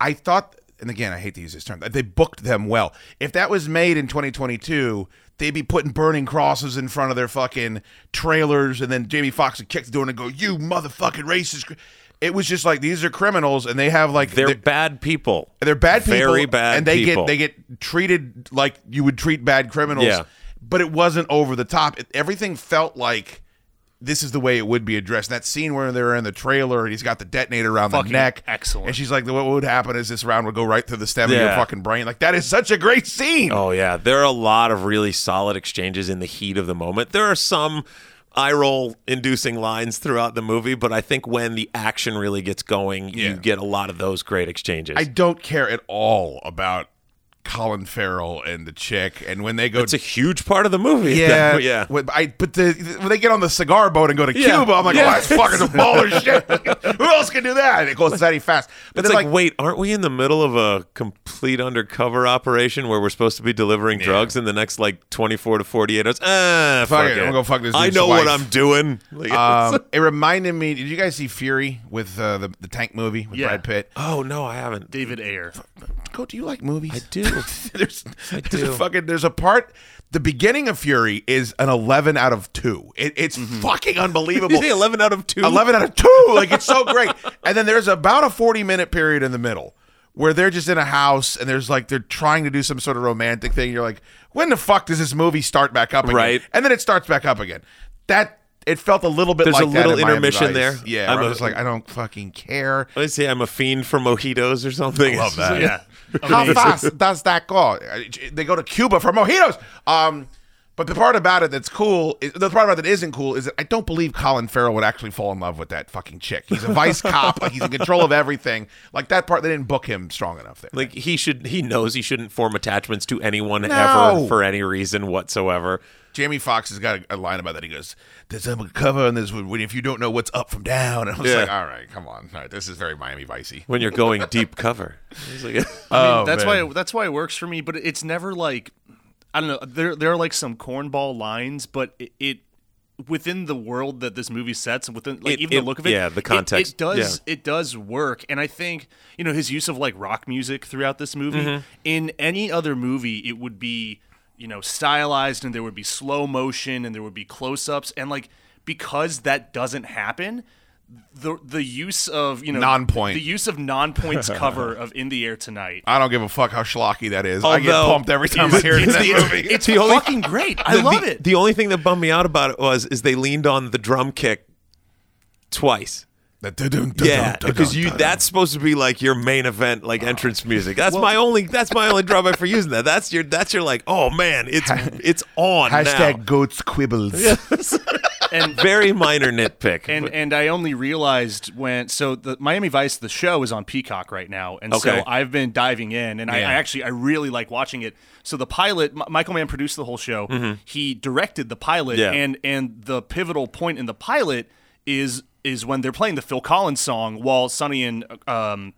E: I thought, and again, I hate to use this term, they booked them well. If that was made in 2022, they'd be putting burning crosses in front of their fucking trailers, and then Jamie Foxx would kick the door and go, "You motherfucking racist." It was just like these are criminals, and they have like
F: They're
E: they're,
F: bad people.
E: they're bad people,
F: Very bad
E: and they
F: people.
E: get they get treated like you would treat bad criminals.
F: Yeah.
E: But it wasn't over the top. It, everything felt like this is the way it would be addressed. That scene where they're in the trailer and he's got the detonator around
G: Fucking
E: the neck,
G: excellent.
E: And she's like, "What would happen is this round would go right through the stem of your fucking brain." Like that is such a great scene.
F: Oh yeah, there are a lot of really solid exchanges in the heat of the moment. There are some eye roll inducing lines throughout the movie, but I think when the action really gets going,
E: Yeah.
F: you get a lot of those great exchanges.
E: I don't care at all about Colin Farrell and the chick, and when they go
F: it's a huge part of the movie.
E: Yeah,
F: yeah.
E: When, I, but the, when they get on the cigar boat and go to
F: Yeah.
E: Cuba, I'm like,
F: Yeah.
E: oh, that's fucking the baller shit. Who else can do that? And it goes very fast. But
F: It's like,
E: like,
F: wait, aren't we in the middle of a complete undercover operation where we're supposed to be delivering drugs in the next like 24 to 48 hours? Ah, fuck,
E: Fuck it,
F: it.
E: I'm gonna go fuck this
F: I
E: dude's
F: know what. I'm doing. Like,
E: um, it reminded me. Did you guys see Fury with uh, the the tank movie with
G: Yeah.
E: Brad Pitt?
F: oh no, I haven't.
G: David Ayer.
E: Go, do you like movies?
F: I do.
E: there's there's
F: do.
E: a fucking there's a part. The beginning of Fury is an 11 out of two. It, it's mm-hmm. fucking unbelievable.
F: 11 out of 2?
E: 11 out of 2 like it's so great and then there's about a 40 minute period in the middle where they're just in a house and there's like they're trying to do some sort of romantic thing you're like when the fuck does this movie start back up again
F: Right.
E: and then it starts back up again that it felt a little bit
F: There's
E: like
F: a little
E: in
F: intermission there.
E: yeah
F: I'm
E: just like I don't fucking care
F: Let's say I'm a fiend for mojitos or something.
E: love that.
G: Yeah.
E: How fast does that go they go to Cuba for mojitos um but the part about it that's cool, is, the part about it that isn't cool, is that I don't believe Colin Farrell would actually fall in love with that fucking chick. He's a vice cop, like he's in control of everything. Like that part, they didn't book him strong enough there.
F: Like he should, he knows he shouldn't form attachments to anyone
E: No.
F: ever for any reason whatsoever.
E: Jamie Foxx has got a, a line about that. He goes, "There's a cover, and there's when if you don't know what's up from down." And I was
F: Yeah.
E: like, "All right, come on, all right, this is very Miami Vicey."
F: When you're going deep cover, It's like-
G: I mean,
E: Oh,
G: that's
E: man.
G: why that's why it works for me. But it's never like I don't know. There there are like some cornball lines, but it, it within the world that this movie sets, and within like
F: It-
G: even
F: it-
G: the look of it,
F: yeah, the context,
G: it, does it does work. And I think you know his use of like rock music throughout this movie.
F: Mm-hmm.
G: In any other movie, it would be you know stylized, and there would be slow motion, and there would be close ups, and like because that doesn't happen. The, the use of you know
E: Nonpoint.
G: the use of Nonpoint's cover of in the air tonight
E: I don't give a fuck how schlocky that is. I get
F: Although-
E: pumped every time I hear it in that
G: it's,
E: movie.
G: it's
F: The only-
G: fucking great. I
F: the,
G: love
F: the-
G: it.
F: The only thing that bummed me out about it was is they leaned on the drum kick twice.
E: The dun-dun, dun-dun,
F: Yeah, because you that's supposed to be like your main event, like entrance music. That's my only that's my only drawback for using that. That's your that's your like, oh man, it's it's on
E: hashtag
F: now.
E: goats quibbles.
G: and
F: Very minor nitpick.
G: and and I only realized when so the Miami Vice the show is on Peacock right now, and
F: Okay.
G: so I've been diving in, and I,
E: Yeah.
G: I actually I really like watching it. So the pilot, M- Michael Mann produced the whole show. He directed the pilot,
F: Mm-hmm. Yeah.
G: and and the pivotal point in the pilot is is when they're playing the Phil Collins song while Sonny and um,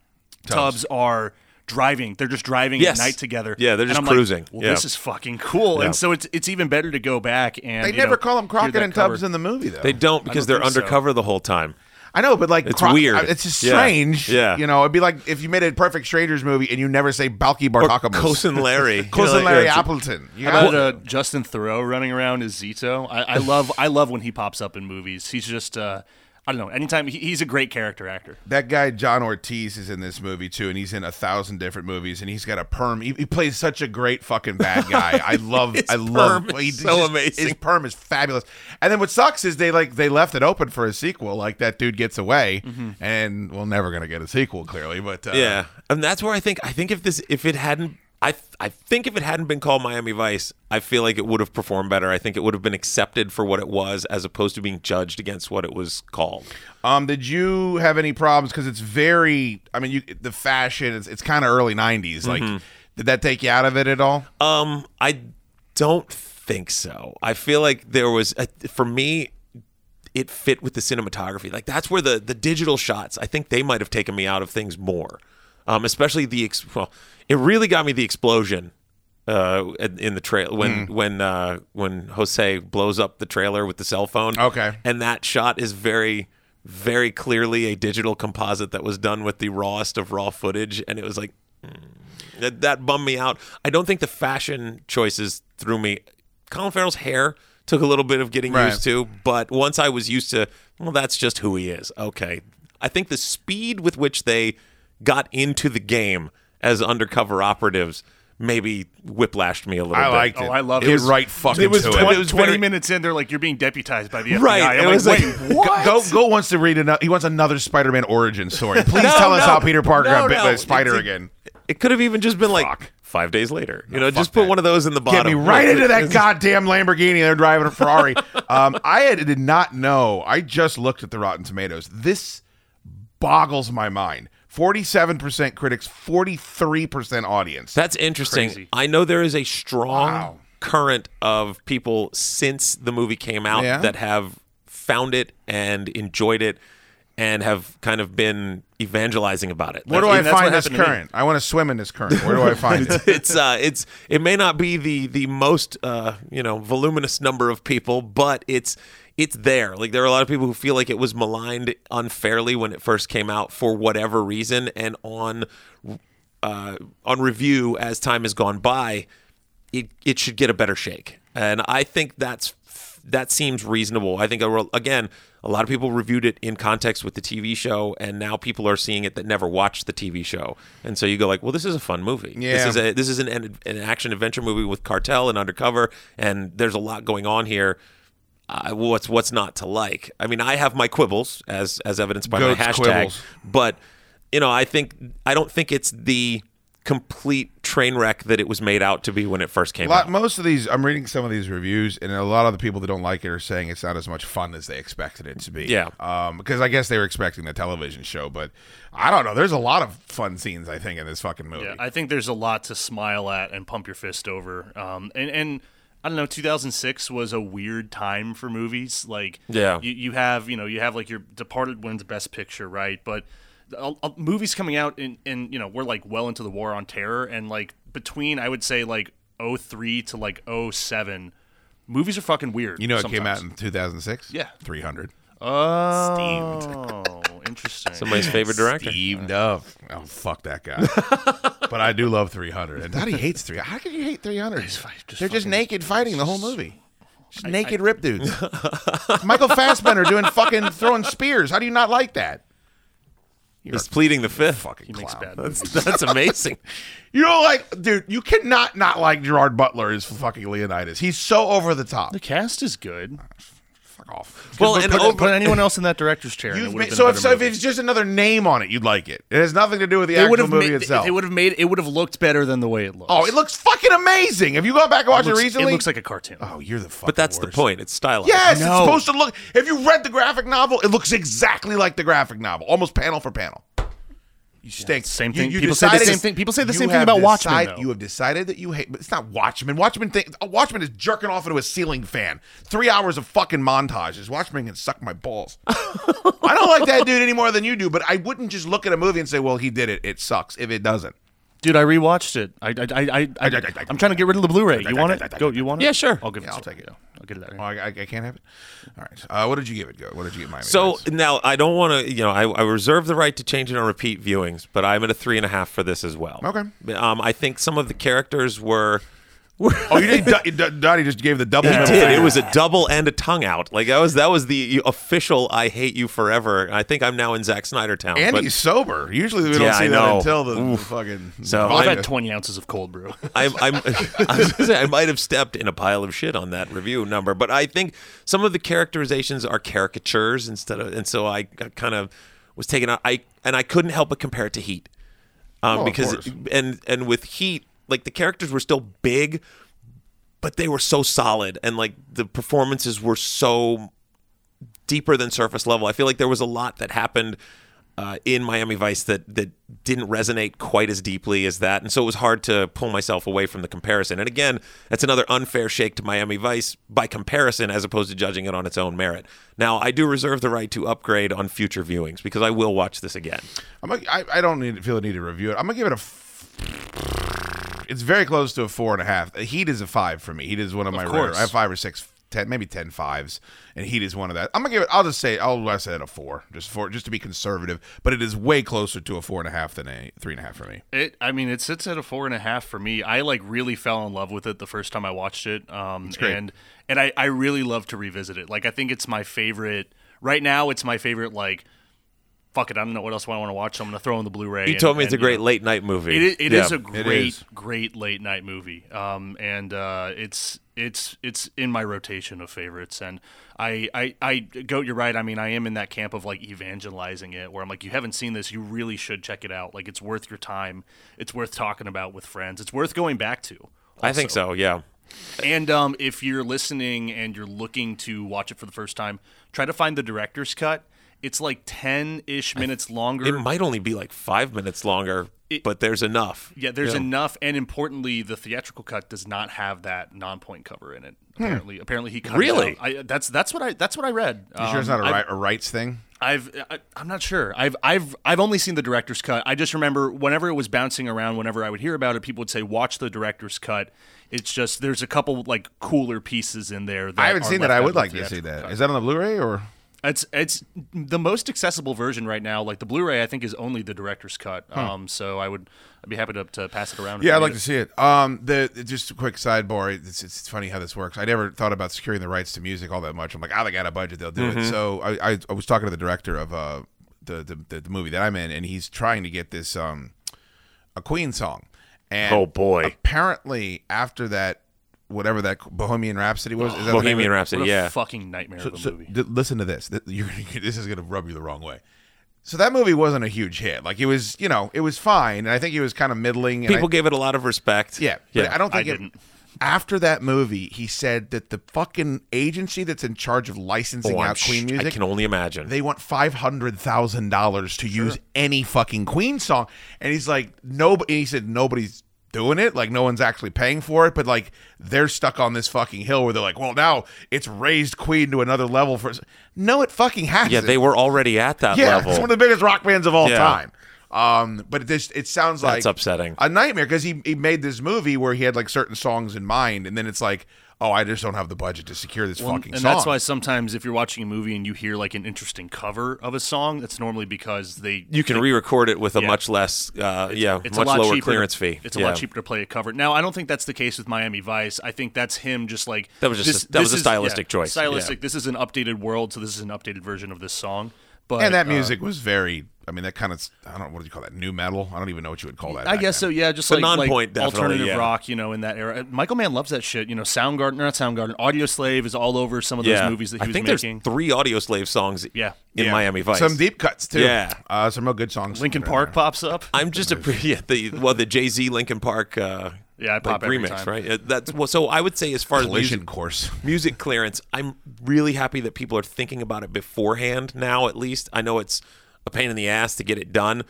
G: Tubbs are. Driving, they're just driving
F: Yes.
G: at night together.
F: Yeah, they're
G: And
F: just
G: I'm like,
F: cruising.
G: well,
F: Yeah.
G: this is fucking cool,
F: Yeah.
G: and so it's it's even better to go back and
E: They
G: you
E: never
G: know,
E: call them Crockett and Tubbs
G: cover.
E: in the movie though.
F: they don't because
G: don't
F: they're
G: think so.
F: undercover the whole time.
E: I know, but like
F: It's
E: Croc-
F: weird.
E: It's just
F: Yeah.
E: strange.
F: Yeah.
E: you know, it'd be like if you made a Perfect Strangers movie and you never say Balki
F: Or
E: Bartokomous.
F: Cousin Larry. You know,
E: Cousin
F: like,
E: Larry
F: yeah,
E: Appleton. You
G: How about uh, Justin Theroux running around as Zito? I, I love I love when he pops up in movies. He's just uh, I don't know. Anytime he, he's a great character actor.
E: that guy John Ortiz is in this movie too, and he's in a thousand different movies, and he's got a perm. He, he plays such a great fucking bad guy. I love,
F: His
E: I love.
F: perm
E: he-
F: so
E: just-
F: amazing.
E: His perm is fabulous. And then what sucks is they like they left it open for a sequel. Like that dude gets away, and we're never gonna get a sequel clearly. But uh,
F: Yeah, and that's where I think I think if this if it hadn't I th- I think if it hadn't been called Miami Vice, I feel like it would have performed better. I think it would have been accepted for what it was as opposed to being judged against what it was called.
E: Um, did you have any problems? Because it's very. I mean, you the fashion. It's, it's kind of early '90s. Like,
F: Mm-hmm.
E: did that take you out of it at all?
F: Um, I don't think so. I feel like there was a, for me it fit with the cinematography. Like that's where the the digital shots, I think they might have taken me out of things more. Um, especially the ex- well, it really got me the explosion uh, in the trail when when uh, when Jose blows up the trailer with the cell phone.
E: Okay.
F: and that shot is very very clearly a digital composite that was done with the rawest of raw footage, and it was like that, that bummed me out. I don't think the fashion choices threw me. Colin Farrell's hair took a little bit of getting
E: Right.
F: used to, but once I was used to, well, that's just who he is. Okay, I think the speed with which they got into the game as undercover operatives maybe whiplashed me a little
E: I
F: bit.
E: liked
G: Oh,
E: it.
G: I love
E: it.
G: it.
E: was right fucking
G: It was,
E: to
G: 20,
E: it.
F: It was
G: 20
F: very-
G: minutes in. They're like, you're being deputized by the FBI.
F: Right,
G: I'm
F: it
G: like,
F: was
G: wait,
F: like-
G: what?
E: Go, go wants to read another. He wants another Spider-Man origin story. Please
F: No,
E: tell us
F: no.
E: how Peter Parker
F: No,
E: got bit
F: no.
E: by a spider
F: It's-
E: again.
F: It could have even just been like five days later. You know,
E: fuck
F: just put
E: that.
F: one of those in the bottom.
E: Get me right into that goddamn Lamborghini. They're driving a Ferrari. um, I had, did not know. I just looked at the Rotten Tomatoes. This boggles my mind. Forty-seven percent critics, forty-three percent audience.
F: That's interesting.
G: Crazy.
F: I know there is a strong
E: Wow.
F: current of people since the movie came out
E: Yeah?
F: that have found it and enjoyed it and have kind of been evangelizing about it.
E: Where do
F: Like,
E: I find this
G: happened to me.
E: current? I want to swim in this current. Where do I find it?
F: it's uh it's it may not be the the most uh you know voluminous number of people but it's it's there. Like there are a lot of people who feel like it was maligned unfairly when it first came out for whatever reason and on uh on review as time has gone by it it should get a better shake. And i think that's that seems reasonable. I think again a lot of people reviewed it in context with the tv show and now people are seeing it that never watched the tv show. And so you go like well this is a fun movie.
E: Yeah.
F: this is a this is an, an action adventure movie with cartel and undercover and there's a lot going on here uh, what's what's not to like i mean i have my quibbles as as evidenced by
E: Goats
F: my hashtag
E: quibbles.
F: but you know i think i don't think it's the complete train wreck that it was made out to be when it first came
E: A lot,
F: out
E: most of these, I'm reading some of these reviews, and a lot of the people that don't like it are saying it's not as much fun as they expected it to be.
F: Yeah.
E: Um, because I guess they were expecting the television show, but I don't know. There's a lot of fun scenes I think in this fucking movie.
G: Yeah, I think there's a lot to smile at and pump your fist over. Um, and and I don't know, 2006 was a weird time for movies. Like,
F: Yeah.
G: you, you have you know you have like your Departed wins Best Picture, right? But uh, uh, movies coming out in in you know we're like well into the War on Terror, and like between I would say like 03 to like 07, movies are fucking weird.
E: you know, it came out in 2006.
G: Yeah.
E: 300.
G: Oh, interesting.
F: somebody's favorite director
E: Steamed up. Oh fuck that guy. but I do love 300. And Daddy hates 300. How can you hate 300?
G: just
E: They're just
G: fucking-
E: naked fighting the whole movie. Just naked rip dudes. Michael Fassbender doing fucking throwing spears. How do you not like that?
F: he's pleading the fifth
E: Fucking
G: makes
E: clown.
G: bad.
F: that's, that's amazing
E: You know, like, dude, you cannot not like Gerard Butler as fucking Leonidas. He's so over the top.
G: The cast is good.
E: Uh, Fuck off.
F: well
G: Put-
F: and
G: put,
F: over
G: put anyone else in that director's chair. and it
E: made, so if,
G: better
E: so if it's just another name on it, you'd like it. It has nothing to do with the
G: It
E: actual
G: would have
E: movie
G: made
E: itself.
G: it would have made it would have looked better than the way it looks.
E: oh, it looks fucking amazing. Have you gone back and watched it,
G: looks,
E: recently,
G: It looks like a cartoon.
E: oh, you're the fucking
F: but that's the point it's stylized
E: Yes,
G: No.
E: it's supposed to look. If you read the graphic novel, it looks exactly like the graphic novel, almost panel for panel. You stink.
G: same thing-
E: you
G: people say the same thing- people say the same thing about Watchmen, though.
E: You have decided that you hate, but it's not Watchmen. Watchmen thing. Watchmen is jerking off into a ceiling fan. Three hours of fucking montages. Watchmen can suck my balls. I don't like that dude any more than you do, but I wouldn't just look at a movie and say, "Well, he did it. It sucks." If it doesn't,
G: Dude, I rewatched it. I, I, I, I, I, I'm trying to get rid of the Blu-ray. You want it? Go. You want it?
F: Yeah, sure.
G: I'll give it.
E: Yeah,
G: to
E: I'll
G: you.
E: take it.
G: I'll get it out.
E: oh, I, I, I can't have it. All right. Uh, what did you give it? Go. What did you give Miami?
F: So
E: Vice?
F: now I don't want to, you know, I, I reserve the right to change it on repeat viewings, but I'm at a three and a half for this as well.
E: Okay.
F: Um, I think some of the characters were.
E: oh, you did. D- Dottie just gave the double.
F: He did.
E: finger.
F: It was a double and a tongue out. Like that was that was the official "I hate you forever." I think I'm now in Zack Snyder town.
E: And
F: but
E: he's sober. Usually we don't
F: Yeah,
E: see
F: I
E: that until the, the fucking.
F: So
G: I've
F: I'm-
G: had 20 ounces of cold brew.
F: I'm, I'm, I, was say, I might have stepped in a pile of shit on that review number, but I think some of the characterizations are caricatures instead of, and so I kind of was taken out. I and I couldn't help but compare it to Heat, um,
E: Oh,
F: because
E: course.
F: and and with Heat, like the characters were still big, but they were so solid, and like the performances were so deeper than surface level. I feel like there was a lot that happened uh, in Miami Vice that that didn't resonate quite as deeply as that, and so it was hard to pull myself away from the comparison. And again, that's another unfair shake to Miami Vice by comparison, as opposed to judging it on its own merit. Now, I do reserve the right to upgrade on future viewings because I will watch this again.
E: I'm a, I, I don't need feel the need to review it. I'm gonna give it a. F- it's very close to a four and a half. Heat is a five for me. Heat is one of, my rare.
G: course.
E: I have five or six, ten, maybe ten fives, and Heat is one of that. I'm gonna give it. I'll just say I'll I said a four, just for just to be conservative. But it is way closer to a four and a half than a three and a half for me.
G: It, I mean, it sits at a four and a half for me. I like really fell in love with it the first time I watched it, um,
E: great.
G: and and I, I really love to revisit it. Like I think it's my favorite right now. It's my favorite like fuck it, I don't know what else I want to watch. So I'm gonna throw in the Blu-ray.
F: You
G: and-
F: told me it's a
G: and, you
F: great
G: know,
F: late night movie.
G: It, it
F: yeah.
G: is a great,
E: is.
G: great late night movie. Um, and uh, it's it's it's in my rotation of favorites. And I, I I go. You're right. I mean, I am in that camp of like evangelizing it, where I'm like, you haven't seen this, you really should check it out. Like, it's worth your time. It's worth talking about with friends. It's worth going back to.
F: I think so. Yeah.
G: And um, if you're listening and you're looking to watch it for the first time, try to find the director's cut. It's like ten ish minutes longer.
F: It might only be like five minutes longer,
G: It-
F: but there's enough.
G: Yeah, there's
F: Yeah.
G: enough, and importantly, the theatrical cut does not have that Nonpoint cover in it. Apparently, apparently he cut it
F: Really?
G: out. I, that's that's what I that's what I read.
E: You sure it's
G: Um,
E: not a,
G: I've-
E: right, a rights thing?
G: I've I, I'm not sure. I've I've I've only seen the director's cut. I just remember whenever it was bouncing around, whenever I would hear about it, people would say, "Watch the director's cut." It's just there's a couple like cooler pieces in there. That
E: I haven't seen that. I would like to see
G: theatrical
E: that.
G: cut.
E: Is that on the Blu-ray or?
G: It's it's the most accessible version right now. Like the Blu-ray, I think is only the director's cut.
E: Hmm.
G: Um, so I would I'd be happy to, to pass it around.
E: Yeah, I'd like
G: it.
E: to see it. Um, the just a quick sidebar. It's, it's funny how this works. I never thought about securing the rights to music all that much. I'm like, oh, they got a budget, they'll do
F: Mm-hmm.
E: it. So I, I, I was talking to the director of uh the, the the the movie that I'm in, and he's trying to get this um a Queen song. And
F: Oh, boy.
E: Apparently, after that, whatever that Bohemian Rhapsody was, is that the name of
F: Bohemian? Rhapsody.
G: What a
F: Yeah.
G: fucking nightmare of a
E: So,
G: movie.
E: d- listen to this. Th- You're, this is going to rub you the wrong way. So that movie wasn't a huge hit. Like it was, you know, it was fine, and I think it was kind of middling. and I-
F: People gave it a lot of respect.
E: yeah, but
F: Yeah.
E: I don't think
G: I
E: it-
G: didn't.
E: After that movie, he said that the fucking agency that's in charge of licensing
F: Oh, I'm
E: out
F: sh-
E: Queen music,
F: I can only imagine.
E: they want five hundred thousand dollars to use any fucking Queen song. And he's like, nobody. He said nobody's doing it. Like no one's actually paying for it. But like they're stuck on this fucking hill where they're like, well, now it's raised Queen to another level. For no, it fucking has.
F: yeah, they were already at that
E: Yeah,
F: level.
E: it's one of the biggest rock bands of all
F: Yeah.
E: time. Um, but this it sounds like
F: That's upsetting.
E: a nightmare because he he made this movie where he had like certain songs in mind, and then it's like, oh, I just don't have the budget to secure this
G: Well,
E: fucking
G: and
E: song.
G: And that's why sometimes if you're watching a movie and you hear like an interesting cover of a song, that's normally because they
F: you can re-record it with a
G: Yeah.
F: much less, uh, yeah,
G: it's
F: much
G: a lot
F: lower
G: cheaper
F: clearance fee.
G: It's a
F: yeah.
G: lot cheaper to play a cover. Now, I don't think that's the case with Miami Vice. I think that's him just like
F: That was just
G: this,
F: a- that was
G: this
F: a
G: is-
F: stylistic
G: yeah,
F: choice,
G: Stylistic.
F: yeah.
G: This is an updated world, so this is an updated version of this song. But
E: and that
G: uh,
E: music was very. I mean, that kind of I don't know what do you call that? New metal? I don't even know what you would call that.
G: I
E: back
G: guess so. Yeah, just
F: The
G: like, like
F: Nonpoint, definitely,
G: alternative
F: yeah.
G: rock, you know, in that era. Michael Mann loves that shit. You know, Soundgarden, not Soundgarden, Audioslave is all over some of those
F: yeah.
G: movies that he
F: I
G: was
F: think
G: making.
F: there's three Audioslave songs
G: Yeah.
F: in
E: Yeah.
F: Miami Vice.
E: Some deep cuts too.
F: Yeah.
E: uh, some real good songs. Linkin
G: Park
E: there.
G: pops up.
F: I'm just a yeah, the well the Jay Z Linkin Park uh,
G: Yeah, I
F: like
G: pop every
F: remix
G: time.
F: right. That's well. So I would say as far as
E: Collision
F: music,
E: course.
F: music clearance, I'm really happy that people are thinking about it beforehand now. At least I know it's a pain in the ass to get it done,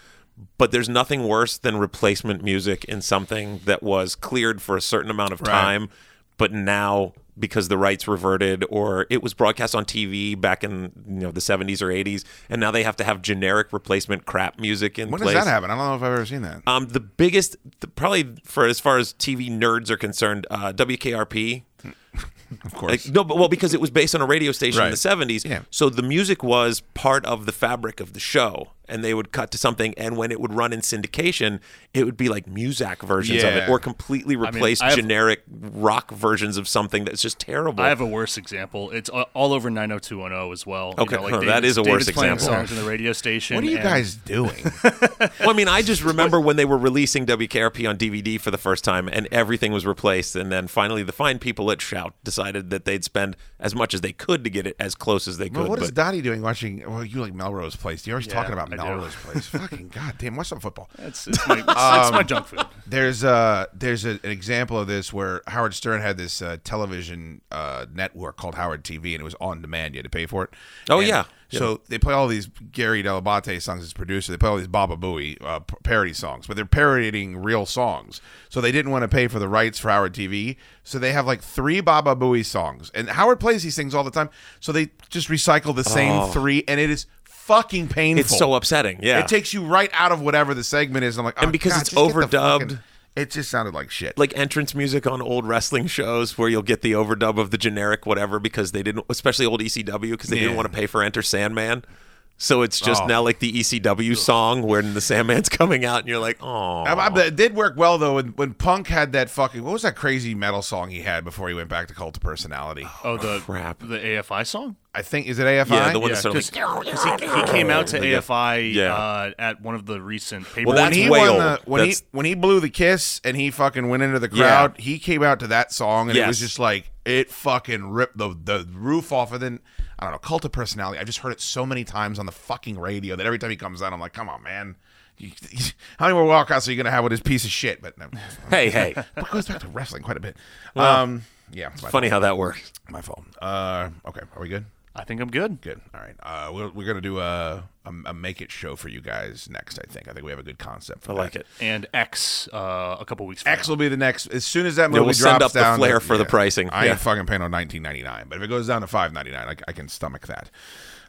F: but there's nothing worse than replacement music in something that was cleared for a certain amount of
E: Right.
F: time, but now because the rights reverted or it was broadcast on TV back in you know the 70s or 80s and now they have to have generic replacement crap music in
E: When
F: place.
E: does that happen? I don't know if I've ever seen that.
F: Um, the biggest, the, probably for as far as TV nerds are concerned, uh, WKRP.
E: Of course.
F: Like, no, but well, because it was based on a radio station in the seventies,
E: Yeah.
F: so the music was part of the fabric of the show, and they would cut to something, and when it would run in syndication, it would be like Muzak versions of it, or completely replace
G: I have-
F: generic rock versions of something that's just terrible.
G: I have a worse example. It's uh, all over 90210 as well. You
F: Okay,
G: know, like
F: huh, that
G: David's-
F: a worse
G: David's playing
F: example.
G: songs in the radio station.
E: what are you
G: and-
E: guys doing?
F: well, I mean, I just remember when they were releasing WKRP on DVD for the first time, and everything was replaced, and then finally the fine people at Shout decided that they'd spend as much as they could to get it as close as they could.
E: well, what is
F: but
E: Dottie doing watching? Well, you like Melrose Place. You're always
G: Yeah,
E: talking about
G: I do.
E: Melrose Place. Fucking goddamn, watch some football.
G: That's, it's, my, it's, it's my junk food.
E: There's uh there's a, an example of this where Howard Stern had this uh, television uh, network called Howard TV, and it was on demand. You had to pay for it.
F: Oh,
E: And
F: yeah.
E: So they play all these Gary Dell'Abate songs as producer. They play all these Baba Booey uh, parody songs, but they're parodying real songs. So they didn't want to pay for the rights for Howard TV. So they have like three Baba Booey songs, and Howard plays these things all the time. So they just recycle the same three, and it is fucking painful.
F: It's so upsetting. Yeah,
E: It takes you right out of whatever the segment is. I'm like,
F: And
E: oh,
F: because
E: God,
F: it's
E: just get the
F: overdubbed.
E: fucking- it just sounded like shit.
F: like entrance music on old wrestling shows where you'll get the overdub of the generic whatever because they didn't, especially old ECW because they
E: Yeah.
F: didn't want to pay for Enter Sandman. So it's just
E: Oh.
F: now like the ECW song when the Sandman's coming out, and you're like, oh,
E: I- I- it did work well though when, when Punk had that fucking what was that crazy metal song he had before he went back to Cult of Personality?
G: Oh, the
F: crap.
G: the AFI song.
E: I think is it AFI?
F: Yeah, the one
G: Yeah,
F: that's sort of
G: because
F: like,
G: he, he came out to AFI
F: Yeah.
G: uh, at one of the recent paper.
F: Well,
E: when
F: that's
E: he
F: way old.
E: the when
F: That's-
E: he when he blew the kiss and he fucking went into the
F: Yeah.
E: crowd, he came out to that song and it was just like it fucking ripped the the roof off. And then I don't know, cult of personality. I just heard it so many times on the fucking radio that every time he comes out, I'm like, come on, man. You, how many more walkouts are you gonna have with this piece of shit? But no,
F: hey, hey.
E: but it goes back to wrestling quite a bit. um, yeah, it's
F: Funny how that works.
E: My fault. Uh, okay, are we good?
G: I think I'm good.
E: Good. All right. Uh, we're, we're gonna do a, a a make it show for you guys next. I think. I think we have a good concept. For
F: I
E: that.
F: like it.
G: And X uh, a couple weeks. From
E: X
G: now.
E: will be the next. As soon as that movie
F: we'll
E: drops
F: send up the
E: down,
F: flare for the pricing.
E: I
F: Yeah.
E: ain't fucking paying on nineteen ninety nine. But if it goes down to five ninety nine, I, I can stomach that.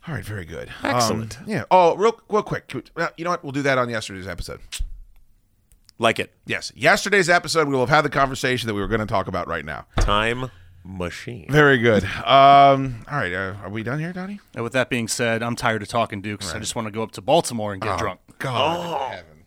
E: All right, very good. Um,
F: Excellent.
E: yeah. Oh, real, real quick. We- well, You know what? We'll do that on yesterday's episode.
F: Like it.
E: Yes, yesterday's episode. We will have had the conversation that we were going to talk about right now.
F: Time machine.
E: Very good. Um. All right. Uh, are we done here, Donnie?
G: And with that being said, I'm tired of talking Dukes. I just want to go up to Baltimore and get drunk.
E: God. heavens.